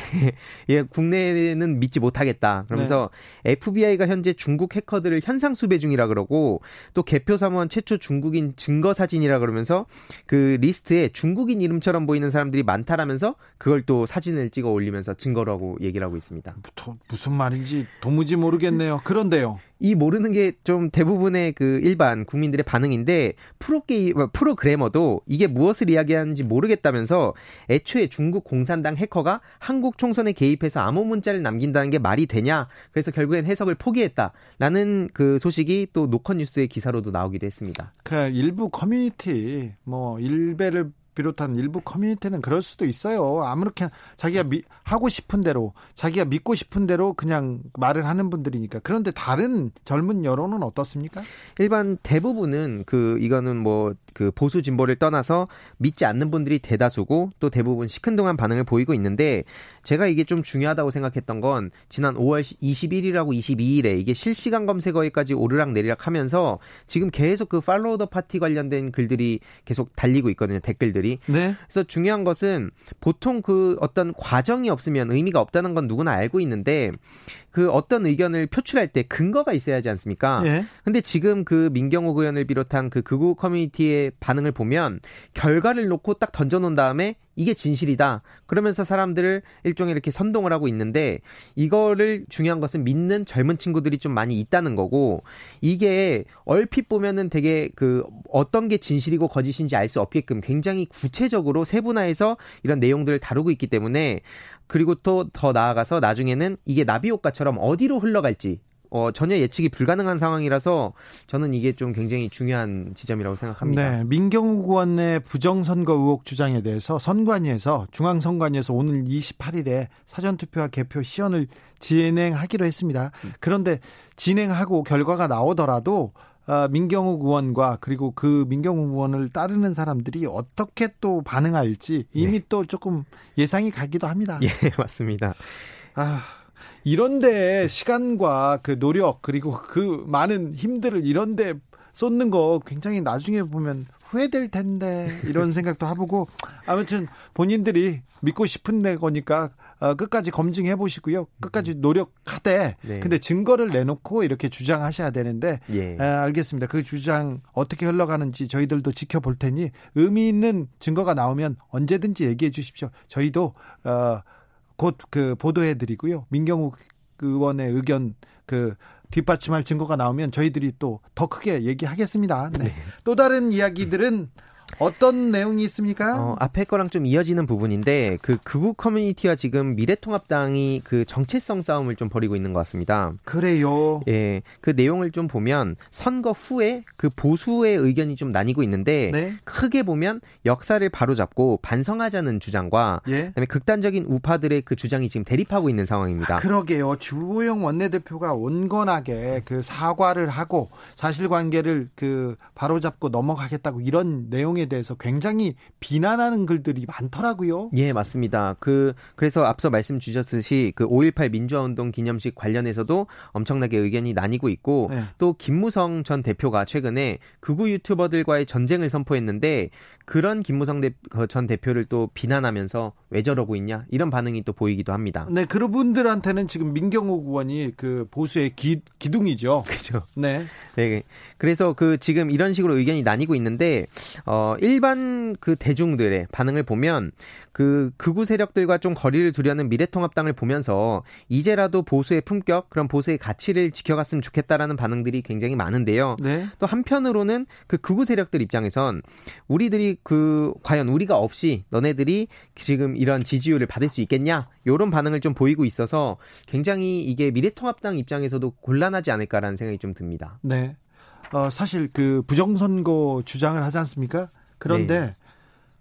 예, 국내는 믿지 못하겠다. 그러면서 네. FBI가 현재 중국 해커들을 현상 수배 중이라 그러고 또 개표 사무원 최초 중국인 증거 사진이라 그러면서 그 리스트에 중국인 이름처럼 보이는 사람들이 많다라면서 그걸 또 사진을 찍어 올리면서 증거라고 얘기를 하고 있습니다. 도- 무슨 말인지 도무지 모르겠네요. 그런데요. 이 모르는 게 좀 대부분의 그 일반 국민들의 반응인데 프로게이 프로그래머도 이게 무엇을 이야기하는지 모르겠다면서 애초에 중국 공산당 해커가 한국 총선에 개입해서 암호 문자를 남긴다는 게 말이 되냐? 그래서 결국엔 해석을 포기했다라는 그 소식이 또 노컷 뉴스의 기사로도 나오기도 했습니다. 그 일부 커뮤니티 뭐 일베를 비롯한 일부 커뮤니티는 그럴 수도 있어요. 아무렇게 자기가 미, 하고 싶은 대로 자기가 믿고 싶은 대로 그냥 말을 하는 분들이니까. 그런데 다른 젊은 여론은 어떻습니까? 일반 대부분은 그 이거는 뭐 그 보수 진보를 떠나서 믿지 않는 분들이 대다수고 또 대부분 시큰둥한 반응을 보이고 있는데 제가 이게 좀 중요하다고 생각했던 건 지난 5월 21일하고 22일에 이게 실시간 검색어에까지 오르락 내리락 하면서 지금 계속 그 팔로우 더 파티 관련된 글들이 계속 달리고 있거든요. 댓글들이. 네. 그래서 중요한 것은 보통 그 어떤 과정이 없으면 의미가 없다는 건 누구나 알고 있는데 그 어떤 의견을 표출할 때 근거가 있어야 하지 않습니까? 예. 근데 지금 그 민경욱 의원을 비롯한 그 극우 커뮤니티의 반응을 보면 결과를 놓고 딱 던져놓은 다음에 이게 진실이다. 그러면서 사람들을 일종의 이렇게 선동을 하고 있는데 이거를 중요한 것은 믿는 젊은 친구들이 좀 많이 있다는 거고 이게 얼핏 보면은 되게 그 어떤 게 진실이고 거짓인지 알 수 없게끔 굉장히 구체적으로 세분화해서 이런 내용들을 다루고 있기 때문에 그리고 또 더 나아가서 나중에는 이게 나비 효과처럼 어디로 흘러갈지 어, 전혀 예측이 불가능한 상황이라서 저는 이게 좀 굉장히 중요한 지점이라고 생각합니다. 네, 민경욱 의원의 부정선거 의혹 주장에 대해서 선관위에서 중앙선관위에서 오늘 28일에 사전투표와 개표 시연을 진행하기로 했습니다. 그런데 진행하고 결과가 나오더라도 어, 민경욱 의원과 그리고 그 민경욱 의원을 따르는 사람들이 어떻게 또 반응할지 이미 또 조금 예상이 가기도 합니다. 예, 맞습니다. 아, 이런데 시간과 그 노력 그리고 그 많은 힘들을 이런데 쏟는 거 굉장히 나중에 보면 후회될 텐데 이런 생각도 해보고 아무튼 본인들이 믿고 싶은 내 거니까 어, 끝까지 검증해 보시고요. 끝까지 노력하되 네. 근데 증거를 내놓고 이렇게 주장하셔야 되는데 예. 아, 알겠습니다. 그 주장 어떻게 흘러가는지 저희들도 지켜볼 테니 의미 있는 증거가 나오면 언제든지 얘기해 주십시오. 저희도 어, 곧 그 보도해 드리고요. 민경욱 의원의 의견 그 뒷받침할 증거가 나오면 저희들이 또 더 크게 얘기하겠습니다. 네. 또 다른 이야기들은 어떤 내용이 있습니까? 어, 앞에 거랑 좀 이어지는 부분인데 그 극우 커뮤니티와 지금 미래통합당이 그 정체성 싸움을 좀 벌이고 있는 것 같습니다. 그래요. 예, 그 내용을 좀 보면 선거 후에 그 보수의 의견이 좀 나뉘고 있는데 네. 크게 보면 역사를 바로잡고 반성하자는 주장과 예. 그다음에 극단적인 우파들의 그 주장이 지금 대립하고 있는 상황입니다. 아, 그러게요. 주호영 원내대표가 온건하게 그 사과를 하고 사실관계를 그 바로잡고 넘어가겠다고 이런 내용 에 대해서 굉장히 비난하는 글들이 많더라고요. 예, 맞습니다. 그 그래서 앞서 말씀 주셨듯이 그 5.18 민주화 운동 기념식 관련해서도 엄청나게 의견이 나뉘고 있고 네. 또 김무성 전 대표가 최근에 극우 유튜버들과의 전쟁을 선포했는데 그런 김무성 대, 그전 대표를 또 비난하면서 왜 저러고 있냐 이런 반응이 또 보이기도 합니다. 네, 그분들한테는 지금 민경욱 의원이 그 보수의 기, 기둥이죠. 그죠. 네. 네. 그래서 그 지금 이런 식으로 의견이 나뉘고 있는데 어 일반 그 대중들의 반응을 보면 그 극우 세력들과 좀 거리를 두려는 미래통합당을 보면서 이제라도 보수의 품격 그런 보수의 가치를 지켜갔으면 좋겠다라는 반응들이 굉장히 많은데요. 네. 또 한편으로는 그 극우 세력들 입장에선 우리들이 그 과연 우리가 없이 너네들이 지금 이런 지지율을 받을 수 있겠냐 이런 반응을 좀 보이고 있어서 굉장히 이게 미래통합당 입장에서도 곤란하지 않을까라는 생각이 좀 듭니다. 네. 어, 사실 그 부정선거 주장을 하지 않습니까? 그런데 네.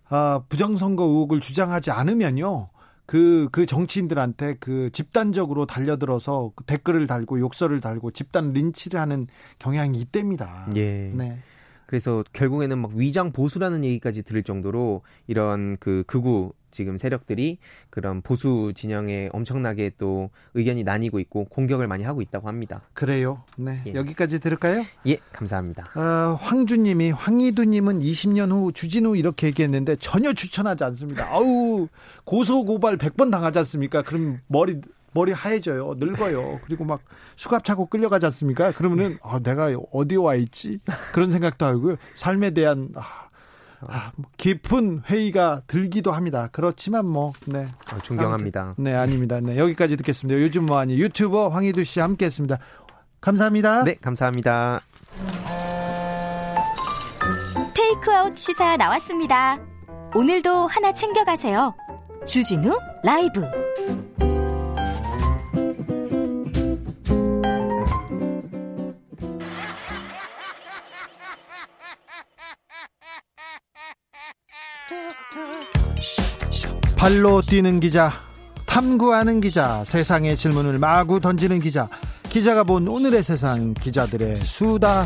아, 부정선거 의혹을 주장하지 않으면요. 그, 그 정치인들한테 그 집단적으로 달려들어서 그 댓글을 달고 욕설을 달고 집단 린치를 하는 경향이 있답니다. 예. 네. 그래서 결국에는 막 위장 보수라는 얘기까지 들을 정도로 이런 그 극우 지금 세력들이 그런 보수 진영에 엄청나게 또 의견이 나뉘고 있고 공격을 많이 하고 있다고 합니다. 그래요. 네. 예. 여기까지 들을까요? 예, 감사합니다. 아, 황주님이 황희두님은 20년 후 주진우 이렇게 얘기했는데 전혀 추천하지 않습니다. 아우 고소 고발 100번 당하지 않습니까? 그럼 머리 머리 하얘져요, 늙어요. 그리고 막 수갑 차고 끌려가지 않습니까? 그러면은 아, 내가 어디 와 있지? 그런 생각도 하고요. 삶에 대한 아, 아, 뭐 깊은 회의가 들기도 합니다. 그렇지만 뭐 네. 어, 존경합니다. 네, 아닙니다. 네, 여기까지 듣겠습니다. 요즘 뭐하니 유튜버 황희두 씨 함께 했습니다. 감사합니다. 네, 감사합니다. 테이크아웃 시사 나왔습니다. 오늘도 하나 챙겨가세요. 주진우 라이브. 발로 뛰는 기자, 탐구하는 기자, 세상의 질문을 마구 던지는 기자, 기자가 본 오늘의 세상 기자들의 수다.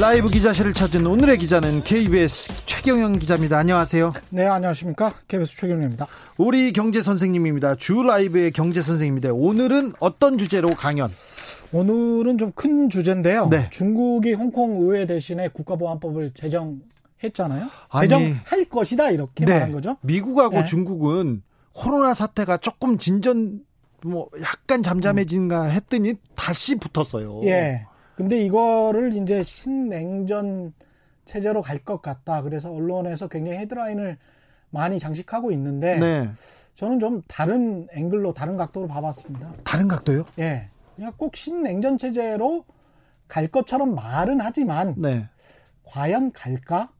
라이브 기자실을 찾은 오늘의 기자는 KBS 최경영 기자입니다. 안녕하세요. 네, 안녕하십니까. KBS 최경영입니다. 우리 경제 선생님입니다. 주 라이브의 경제 선생님인데 오늘은 어떤 주제로 강연? 오늘은 좀 큰 주제인데요. 네. 중국이 홍콩 의회 대신에 국가보안법을 제정 했잖아요. 아니. 제정할 것이다 이렇게 말한 거죠. 미국하고 네. 중국은 코로나 사태가 조금 진전 뭐 약간 잠잠해진가 했더니 다시 붙었어요. 예. 근데 이거를 이제 신냉전 체제로 갈 것 같다. 그래서 언론에서 굉장히 헤드라인을 많이 장식하고 있는데 네. 저는 좀 다른 앵글로 다른 각도로 봐봤습니다. 다른 각도요? 예. 그냥 꼭 신냉전 체제로 갈 것처럼 말은 하지만 네. 과연 갈까?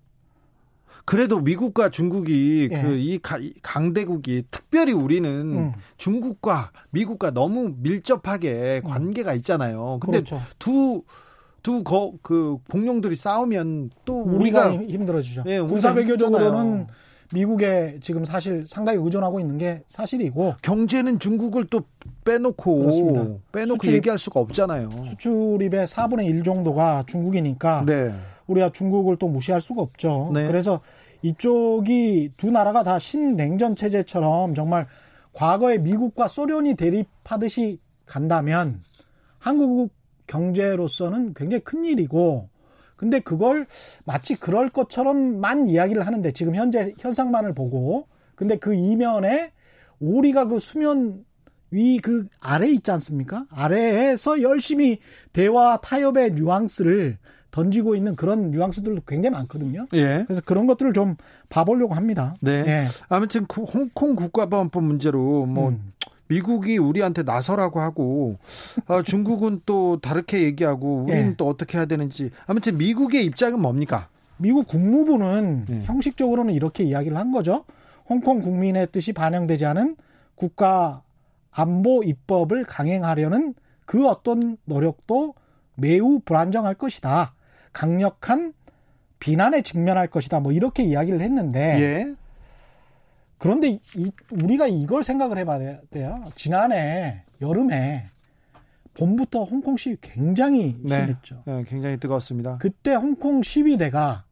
그래도 미국과 중국이 예. 그이 강대국이 특별히 우리는 음. 중국과 미국과 너무 밀접하게 관계가 있잖아요. 근데 그렇죠. 두두거그 공룡들이 싸우면 또 우리가, 우리가 힘- 힘들어지죠. 예, 군사 외교적으로는. 미국에 지금 사실 상당히 의존하고 있는 게 사실이고 경제는 중국을 또 빼놓고 그렇습니다. 빼놓고 수출입- 얘기할 수가 없잖아요. 수출입의 4분의 1 정도가 중국이니까 네. 우리가 중국을 또 무시할 수가 없죠. 네. 그래서 이쪽이 두 나라가 다 신냉전 체제처럼 정말 과거에 미국과 소련이 대립하듯이 간다면 한국 경제로서는 굉장히 큰 일이고 근데 그걸 마치 그럴 것처럼만 이야기를 하는데 지금 현재 현상만을 보고 근데 그 이면에 오리가 그 수면 위 그 아래 있지 않습니까? 아래에서 열심히 대화 타협의 뉘앙스를 던지고 있는 그런 뉘앙스들도 굉장히 많거든요. 예. 그래서 그런 것들을 좀 봐보려고 합니다. 네. 예. 아무튼 그 홍콩 국가보안법 문제로 뭐 음. 미국이 우리한테 나서라고 하고 아, 중국은 또 다르게 얘기하고 우리는 예. 또 어떻게 해야 되는지 아무튼 미국의 입장은 뭡니까? 미국 국무부는 네. 형식적으로는 이렇게 이야기를 한 거죠. 홍콩 국민의 뜻이 반영되지 않은 국가 안보 입법을 강행하려는 그 어떤 노력도 매우 불안정할 것이다. 강력한 비난에 직면할 것이다. 뭐 이렇게 이야기를 했는데 예. 그런데 이- 우리가 이걸 생각을 해봐야 돼요. 지난해 여름에 봄부터 홍콩 시위 굉장히 네. 심했죠. 예, 굉장히 뜨거웠습니다. 그때 홍콩 시위대가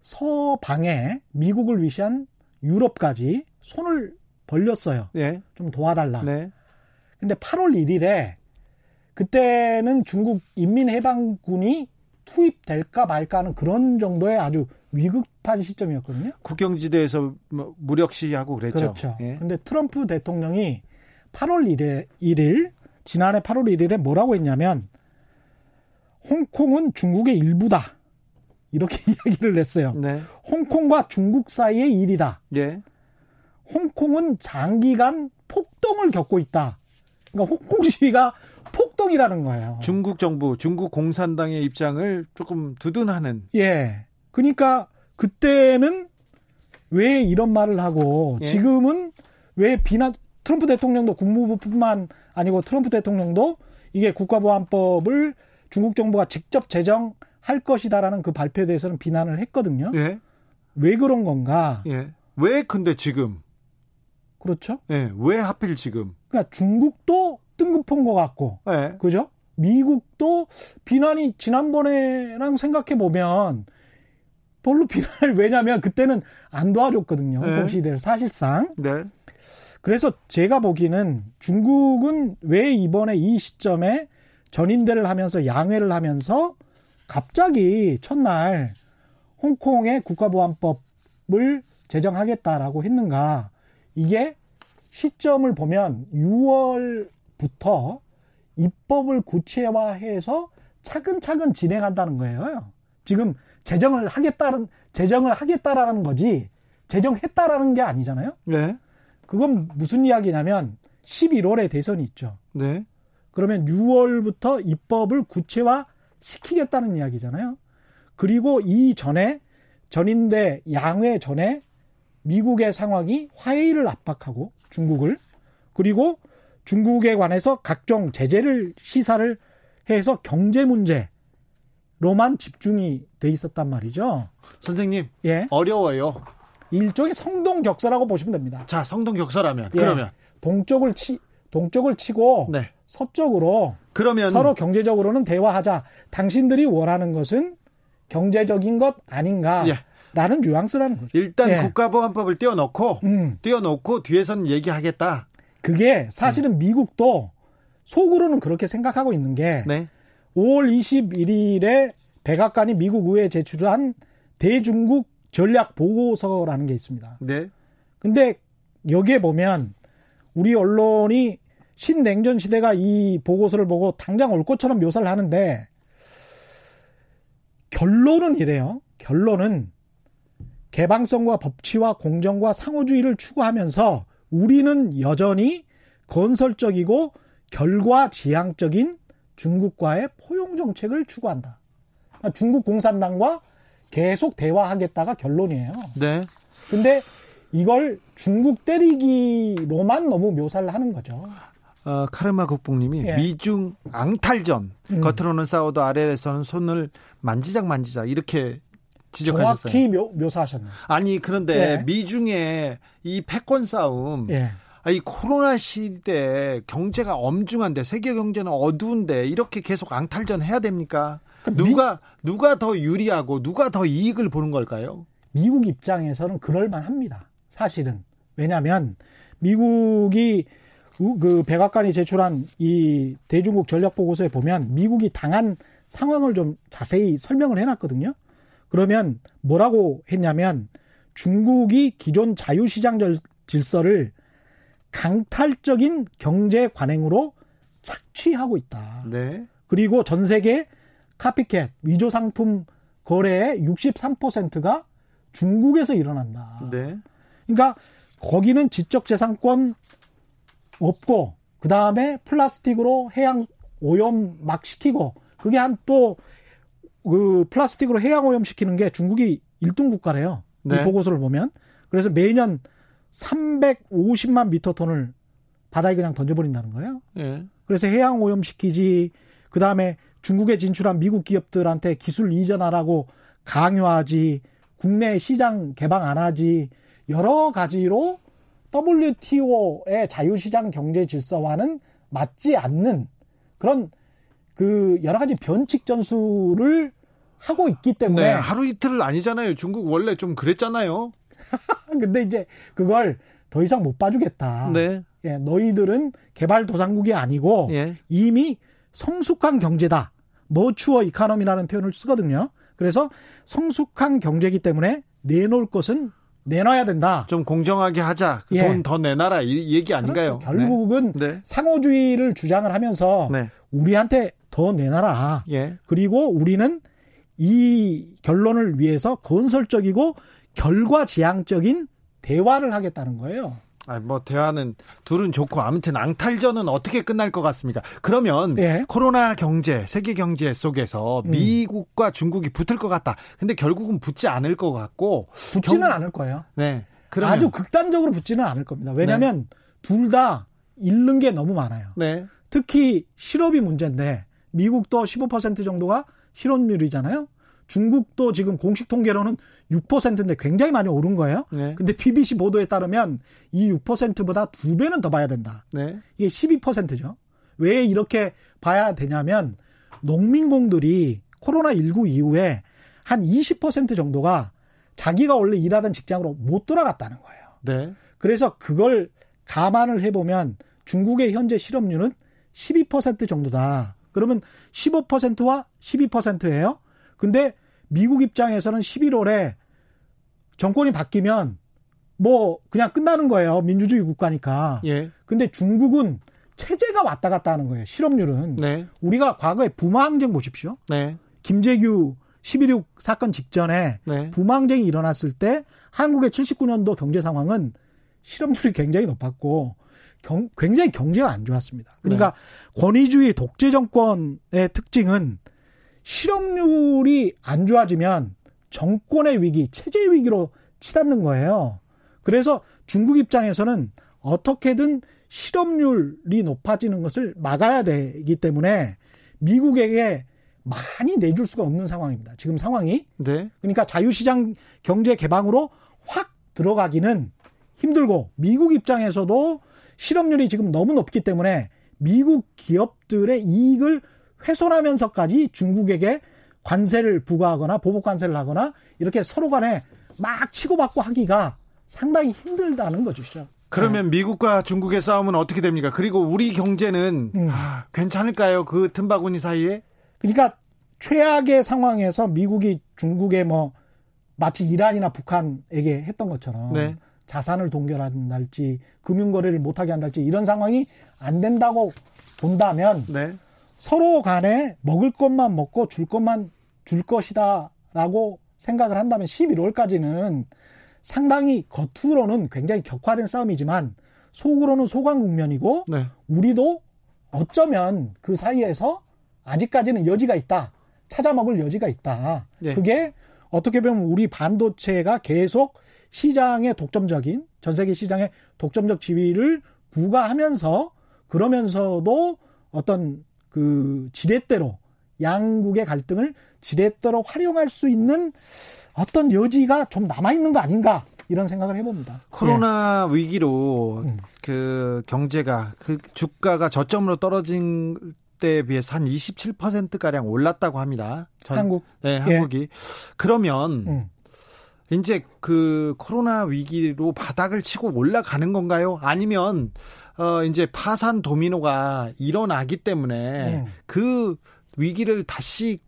서방에 미국을 위시한 유럽까지 손을 벌렸어요. 예. 좀 도와달라. 네. 근데 8월 1일에 그때는 중국 인민해방군이 투입될까 말까 하는 그런 정도의 아주 위급한 시점이었거든요. 국경지대에서 뭐 무력 시위하고 그랬죠. 그렇죠. 예. 근데 트럼프 대통령이 8월 1일, 1일 지난해 8월 1일에 뭐라고 했냐면 홍콩은 중국의 일부다. 이렇게 이야기를 했어요. 네. 홍콩과 중국 사이의 일이다. 예. 홍콩은 장기간 폭동을 겪고 있다. 그러니까 홍콩 시위가 폭동이라는 거예요. 중국 정부, 중국 공산당의 입장을 조금 두둔하는 예. 그러니까 그때는 왜 이런 말을 하고 예. 지금은 왜 비난 트럼프 대통령도 국무부뿐만 아니고 트럼프 대통령도 이게 국가보안법을 중국 정부가 직접 제정할 것이다라는 그 발표에 대해서는 비난을 했거든요. 예. 왜 그런 건가? 예. 왜 근데 지금? 그렇죠? 예. 왜 하필 지금? 그러니까 중국도 뜬금포인 것 같고 예. 그죠? 미국도 비난이 지난번에랑 생각해 보면 별로 비난을 왜냐면 그때는 안 도와줬거든요. 네. 홍콩 시대를 사실상. 네. 그래서 제가 보기에는 중국은 왜 이번에 이 시점에 전임대를 하면서 양회를 하면서 갑자기 첫날 홍콩의 국가보안법을 제정하겠다라고 했는가? 이게 시점을 보면 6월 부터 입법을 구체화해서 차근차근 진행한다는 거예요. 지금 제정을 하겠다는 제정을 하겠다라는 거지 제정했다라는 게 아니잖아요. 네. 그건 무슨 이야기냐면 11월에 대선이 있죠. 네. 그러면 6월부터 입법을 구체화 시키겠다는 이야기잖아요. 그리고 이 전에 전인대 양회 전에 미국의 상황이 화해를 압박하고 중국을 그리고 중국에 관해서 각종 제재를 시사를 해서 경제 문제로만 집중이 돼 있었단 말이죠. 선생님, 예. 어려워요. 일종의 성동 격서라고 보시면 됩니다. 자, 성동 격서라면 예. 그러면 동쪽을 치 동쪽을 치고 네. 서쪽으로 그러면 서로 경제적으로는 대화하자. 당신들이 원하는 것은 경제적인 것 아닌가라는 예. 뉘앙스라는 거죠. 일단 예. 국가보안법을 띄워놓고 음, 띄워놓고 뒤에서는 얘기하겠다. 그게 사실은 음. 미국도 속으로는 그렇게 생각하고 있는 게 네. 5월 21일에 백악관이 미국 의회에 제출한 대중국 전략 보고서라는 게 있습니다. 네. 근데 여기에 보면 우리 언론이 신냉전 시대가 이 보고서를 보고 당장 올 것처럼 묘사를 하는데 결론은 이래요. 결론은 개방성과 법치와 공정과 상호주의를 추구하면서 우리는 여전히 건설적이고 결과 지향적인 중국과의 포용 정책을 추구한다. 그러니까 중국 공산당과 계속 대화하겠다가 결론이에요. 네. 근데 이걸 중국 때리기로만 너무 묘사를 하는 거죠. 어, 카르마 국뽕님이 예. 미중 앙탈전 음. 겉으로는 싸워도 아래에서는 손을 만지작 만지작 이렇게 지적하셨어요. 정확히 묘, 묘사하셨네요. 아니 그런데 예. 미중의 이 패권 싸움, 예. 아, 이 코로나 시대 경제가 엄중한데 세계 경제는 어두운데 이렇게 계속 앙탈전 해야 됩니까? 그러니까 누가 누가 더 유리하고 누가 더 이익을 보는 걸까요? 미국 입장에서는 그럴 만 합니다. 사실은. 왜냐하면 미국이 우- 그 백악관이 제출한 이 대중국 전략 보고서에 보면 미국이 당한 상황을 좀 자세히 설명을 해놨거든요. 그러면 뭐라고 했냐면 중국이 기존 자유시장 질서를 강탈적인 경제 관행으로 착취하고 있다. 네. 그리고 전 세계 카피캣 위조 상품 거래의 63%가 중국에서 일어난다. 네. 그러니까 거기는 지적재산권 없고 그 다음에 플라스틱으로 해양 오염 막 시키고 그게 한 또 그 플라스틱으로 해양 오염 시키는 게 중국이 1등 국가래요. 네. 이 보고서를 보면 그래서 매년 350만 미터 톤을 바다에 그냥 던져버린다는 거예요. 예. 그래서 해양 오염 시키지 그 다음에 중국에 진출한 미국 기업들한테 기술 이전하라고 강요하지 국내 시장 개방 안 하지 여러 가지로 WTO의 자유시장 경제 질서와는 맞지 않는 그런 그 여러 가지 변칙 전술을 하고 있기 때문에 네, 하루 이틀 아니잖아요. 중국 원래 좀 그랬잖아요. 근데 이제 그걸 더 이상 못 봐주겠다. 네. 예, 너희들은 개발도상국이 아니고 예. 이미 성숙한 경제다. 머추어 이카노미라는 표현을 쓰거든요. 그래서 성숙한 경제이기 때문에 내놓을 것은 내놔야 된다. 좀 공정하게 하자. 예. 돈더 내놔라. 이 얘기 아닌가요? 그렇죠. 결국은 네. 상호주의를 주장을 하면서 네. 우리한테 더 내놔라. 네. 예. 그리고 우리는 이 결론을 위해서 건설적이고 결과 지향적인 대화를 하겠다는 거예요. 아, 뭐 대화는 둘은 좋고 아무튼 앙탈전은 어떻게 끝날 것 같습니까? 그러면 예. 코로나 경제, 세계 경제 속에서 음. 미국과 중국이 붙을 것 같다. 근데 결국은 붙지 않을 것 같고 붙지는 경- 않을 거예요. 네. 그러면 아주 극단적으로 붙지는 않을 겁니다. 왜냐하면 둘다 잃는 게 너무 많아요. 네. 특히 실업이 문제인데 미국도 15% 정도가 실업률이잖아요. 중국도 지금 공식 통계로는 6%인데 굉장히 많이 오른 거예요. 네. 근데 BBC 보도에 따르면 이 6%보다 두 배는 더 봐야 된다. 네. 이게 12%죠. 왜 이렇게 봐야 되냐면 농민공들이 코로나19 이후에 한 20% 정도가 자기가 원래 일하던 직장으로 못 돌아갔다는 거예요. 네. 그래서 그걸 감안을 해보면 중국의 현재 실업률은 12% 정도다. 그러면 15%와 12%예요. 근데 미국 입장에서는 11월에 정권이 바뀌면 뭐 그냥 끝나는 거예요. 민주주의 국가니까. 예. 근데 중국은 체제가 왔다 갔다 하는 거예요. 실업률은. 네. 우리가 과거에 부마항쟁 보십시오. 네. 김재규 11.6 사건 직전에 네. 부망쟁이 일어났을 때 한국의 79년도 경제 상황은 실업률이 굉장히 높았고 경- 굉장히 경제가 안 좋았습니다. 그러니까 권위주의 독재 정권의 특징은 실업률이 안 좋아지면 정권의 위기, 체제 위기로 치닫는 거예요. 그래서 중국 입장에서는 어떻게든 실업률이 높아지는 것을 막아야 되기 때문에 미국에게 많이 내줄 수가 없는 상황입니다. 지금 상황이. 네. 그러니까 자유시장 경제 개방으로 확 들어가기는 힘들고 미국 입장에서도 실업률이 지금 너무 높기 때문에 미국 기업들의 이익을 훼손하면서까지 중국에게 관세를 부과하거나 보복 관세를 하거나 이렇게 서로 간에 막 치고받고 하기가 상당히 힘들다는 거죠. 그러면 미국과 중국의 싸움은 어떻게 됩니까? 그리고 우리 경제는 음. 아, 괜찮을까요? 그 틈바구니 사이에? 그러니까 최악의 상황에서 미국이 중국에 뭐 마치 이란이나 북한에게 했던 것처럼 네. 자산을 동결한달지 금융거래를 못하게 한달지 이런 상황이 안 된다고 본다면 네. 서로 간에 먹을 것만 먹고 줄 것만 줄 것이다라고 생각을 한다면 11월까지는 상당히 겉으로는 굉장히 격화된 싸움이지만 속으로는 소강 국면이고 네. 우리도 어쩌면 그 사이에서 아직까지는 여지가 있다. 찾아먹을 여지가 있다. 네. 그게 어떻게 보면 우리 반도체가 계속 시장의 독점적인 전 세계 시장의 독점적 지위를 구가하면서 그러면서도 어떤 그 지렛대로 양국의 갈등을 지렛대로 활용할 수 있는 어떤 여지가 좀 남아 있는 거 아닌가 이런 생각을 해봅니다. 코로나 위기로 음. 그 경제가 그 주가가 저점으로 떨어진 때에 비해서 한 27% 가량 올랐다고 합니다. 예. 전- 한국 네, 한국이. 그러면 음. 이제 그 코로나 위기로 바닥을 치고 올라가는 건가요? 아니면 어 이제 파산 도미노가 일어나기 때문에 음. 그 위기를 다시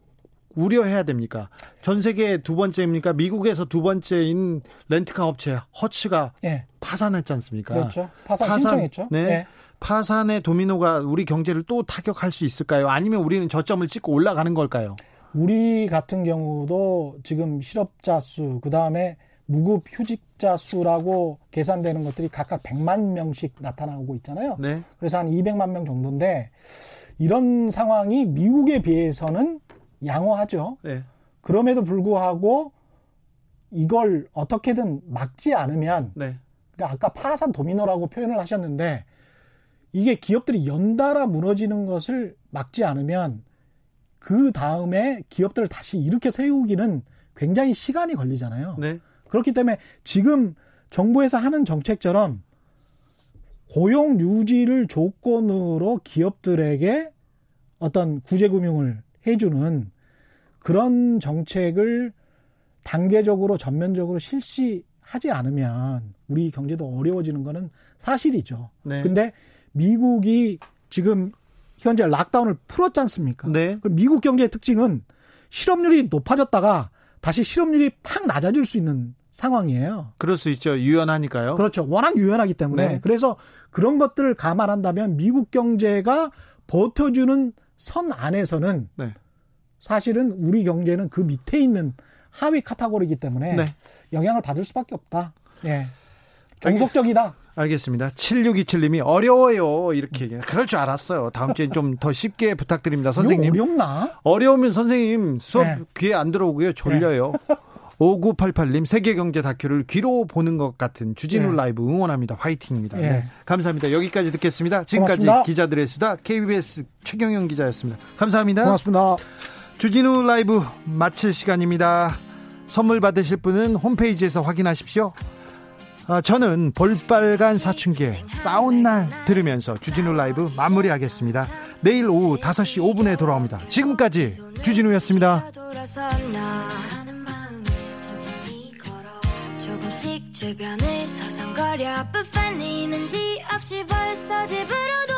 우려해야 됩니까? 전 세계 두 번째입니까? 미국에서 두 번째인 렌트카 업체 허츠가 예. 파산했지 않습니까? 그렇죠. 파산, 신청했죠. 네. 예. 파산의 도미노가 우리 경제를 또 타격할 수 있을까요? 아니면 우리는 저점을 찍고 올라가는 걸까요? 우리 같은 경우도 지금 실업자 수, 그 다음에 무급 휴직자 수라고 계산되는 것들이 각각 100만 명씩 나타나고 있잖아요. 네. 그래서 한 200만 명 정도인데 이런 상황이 미국에 비해서는 양호하죠. 네. 그럼에도 불구하고 이걸 어떻게든 막지 않으면 네. 그러니까 아까 파산 도미노라고 표현을 하셨는데 이게 기업들이 연달아 무너지는 것을 막지 않으면 그 다음에 기업들을 다시 일으켜 세우기는 굉장히 시간이 걸리잖아요. 네. 그렇기 때문에 지금 정부에서 하는 정책처럼 고용 유지를 조건으로 기업들에게 어떤 구제금융을 해주는 그런 정책을 단계적으로 전면적으로 실시하지 않으면 우리 경제도 어려워지는 거는 사실이죠. 네. 근데 미국이 지금 현재 락다운을 풀었지 않습니까? 네. 그럼 미국 경제의 특징은 실업률이 높아졌다가 다시 실업률이 팍 낮아질 수 있는 상황이에요. 그럴 수 있죠. 유연하니까요. 그렇죠. 워낙 유연하기 때문에. 네. 그래서 그런 것들을 감안한다면 미국 경제가 버텨주는 선 안에서는 네. 사실은 우리 경제는 그 밑에 있는 하위 카테고리이기 때문에 네. 영향을 받을 수밖에 없다. 예. 종속적이다. 알겠습니다. 7627님이 어려워요. 이렇게 얘기해요. 그럴 줄 알았어요. 다음 주에 좀더 쉽게 부탁드립니다. 선생님. 어렵나? 어려우면 선생님 수업 네. 귀에 안 들어오고요. 졸려요. 5988님 세계경제 다큐를 귀로 보는 것 같은 주진우 네. 라이브 응원합니다. 화이팅입니다. 예. 네. 감사합니다. 여기까지 듣겠습니다. 지금까지 고맙습니다. 기자들의 수다 KBS 최경영 기자였습니다. 감사합니다. 고맙습니다. 주진우 라이브 마칠 시간입니다. 선물 받으실 분은 홈페이지에서 확인하십시오. 아, 저는 볼빨간 사춘기에 싸운 날 들으면서 주진우 라이브 마무리하겠습니다. 내일 오후 5시 5분에 돌아옵니다. 지금까지 주진우였습니다. 주변을 서성거려 쁘판이는지 없이 벌써 집으로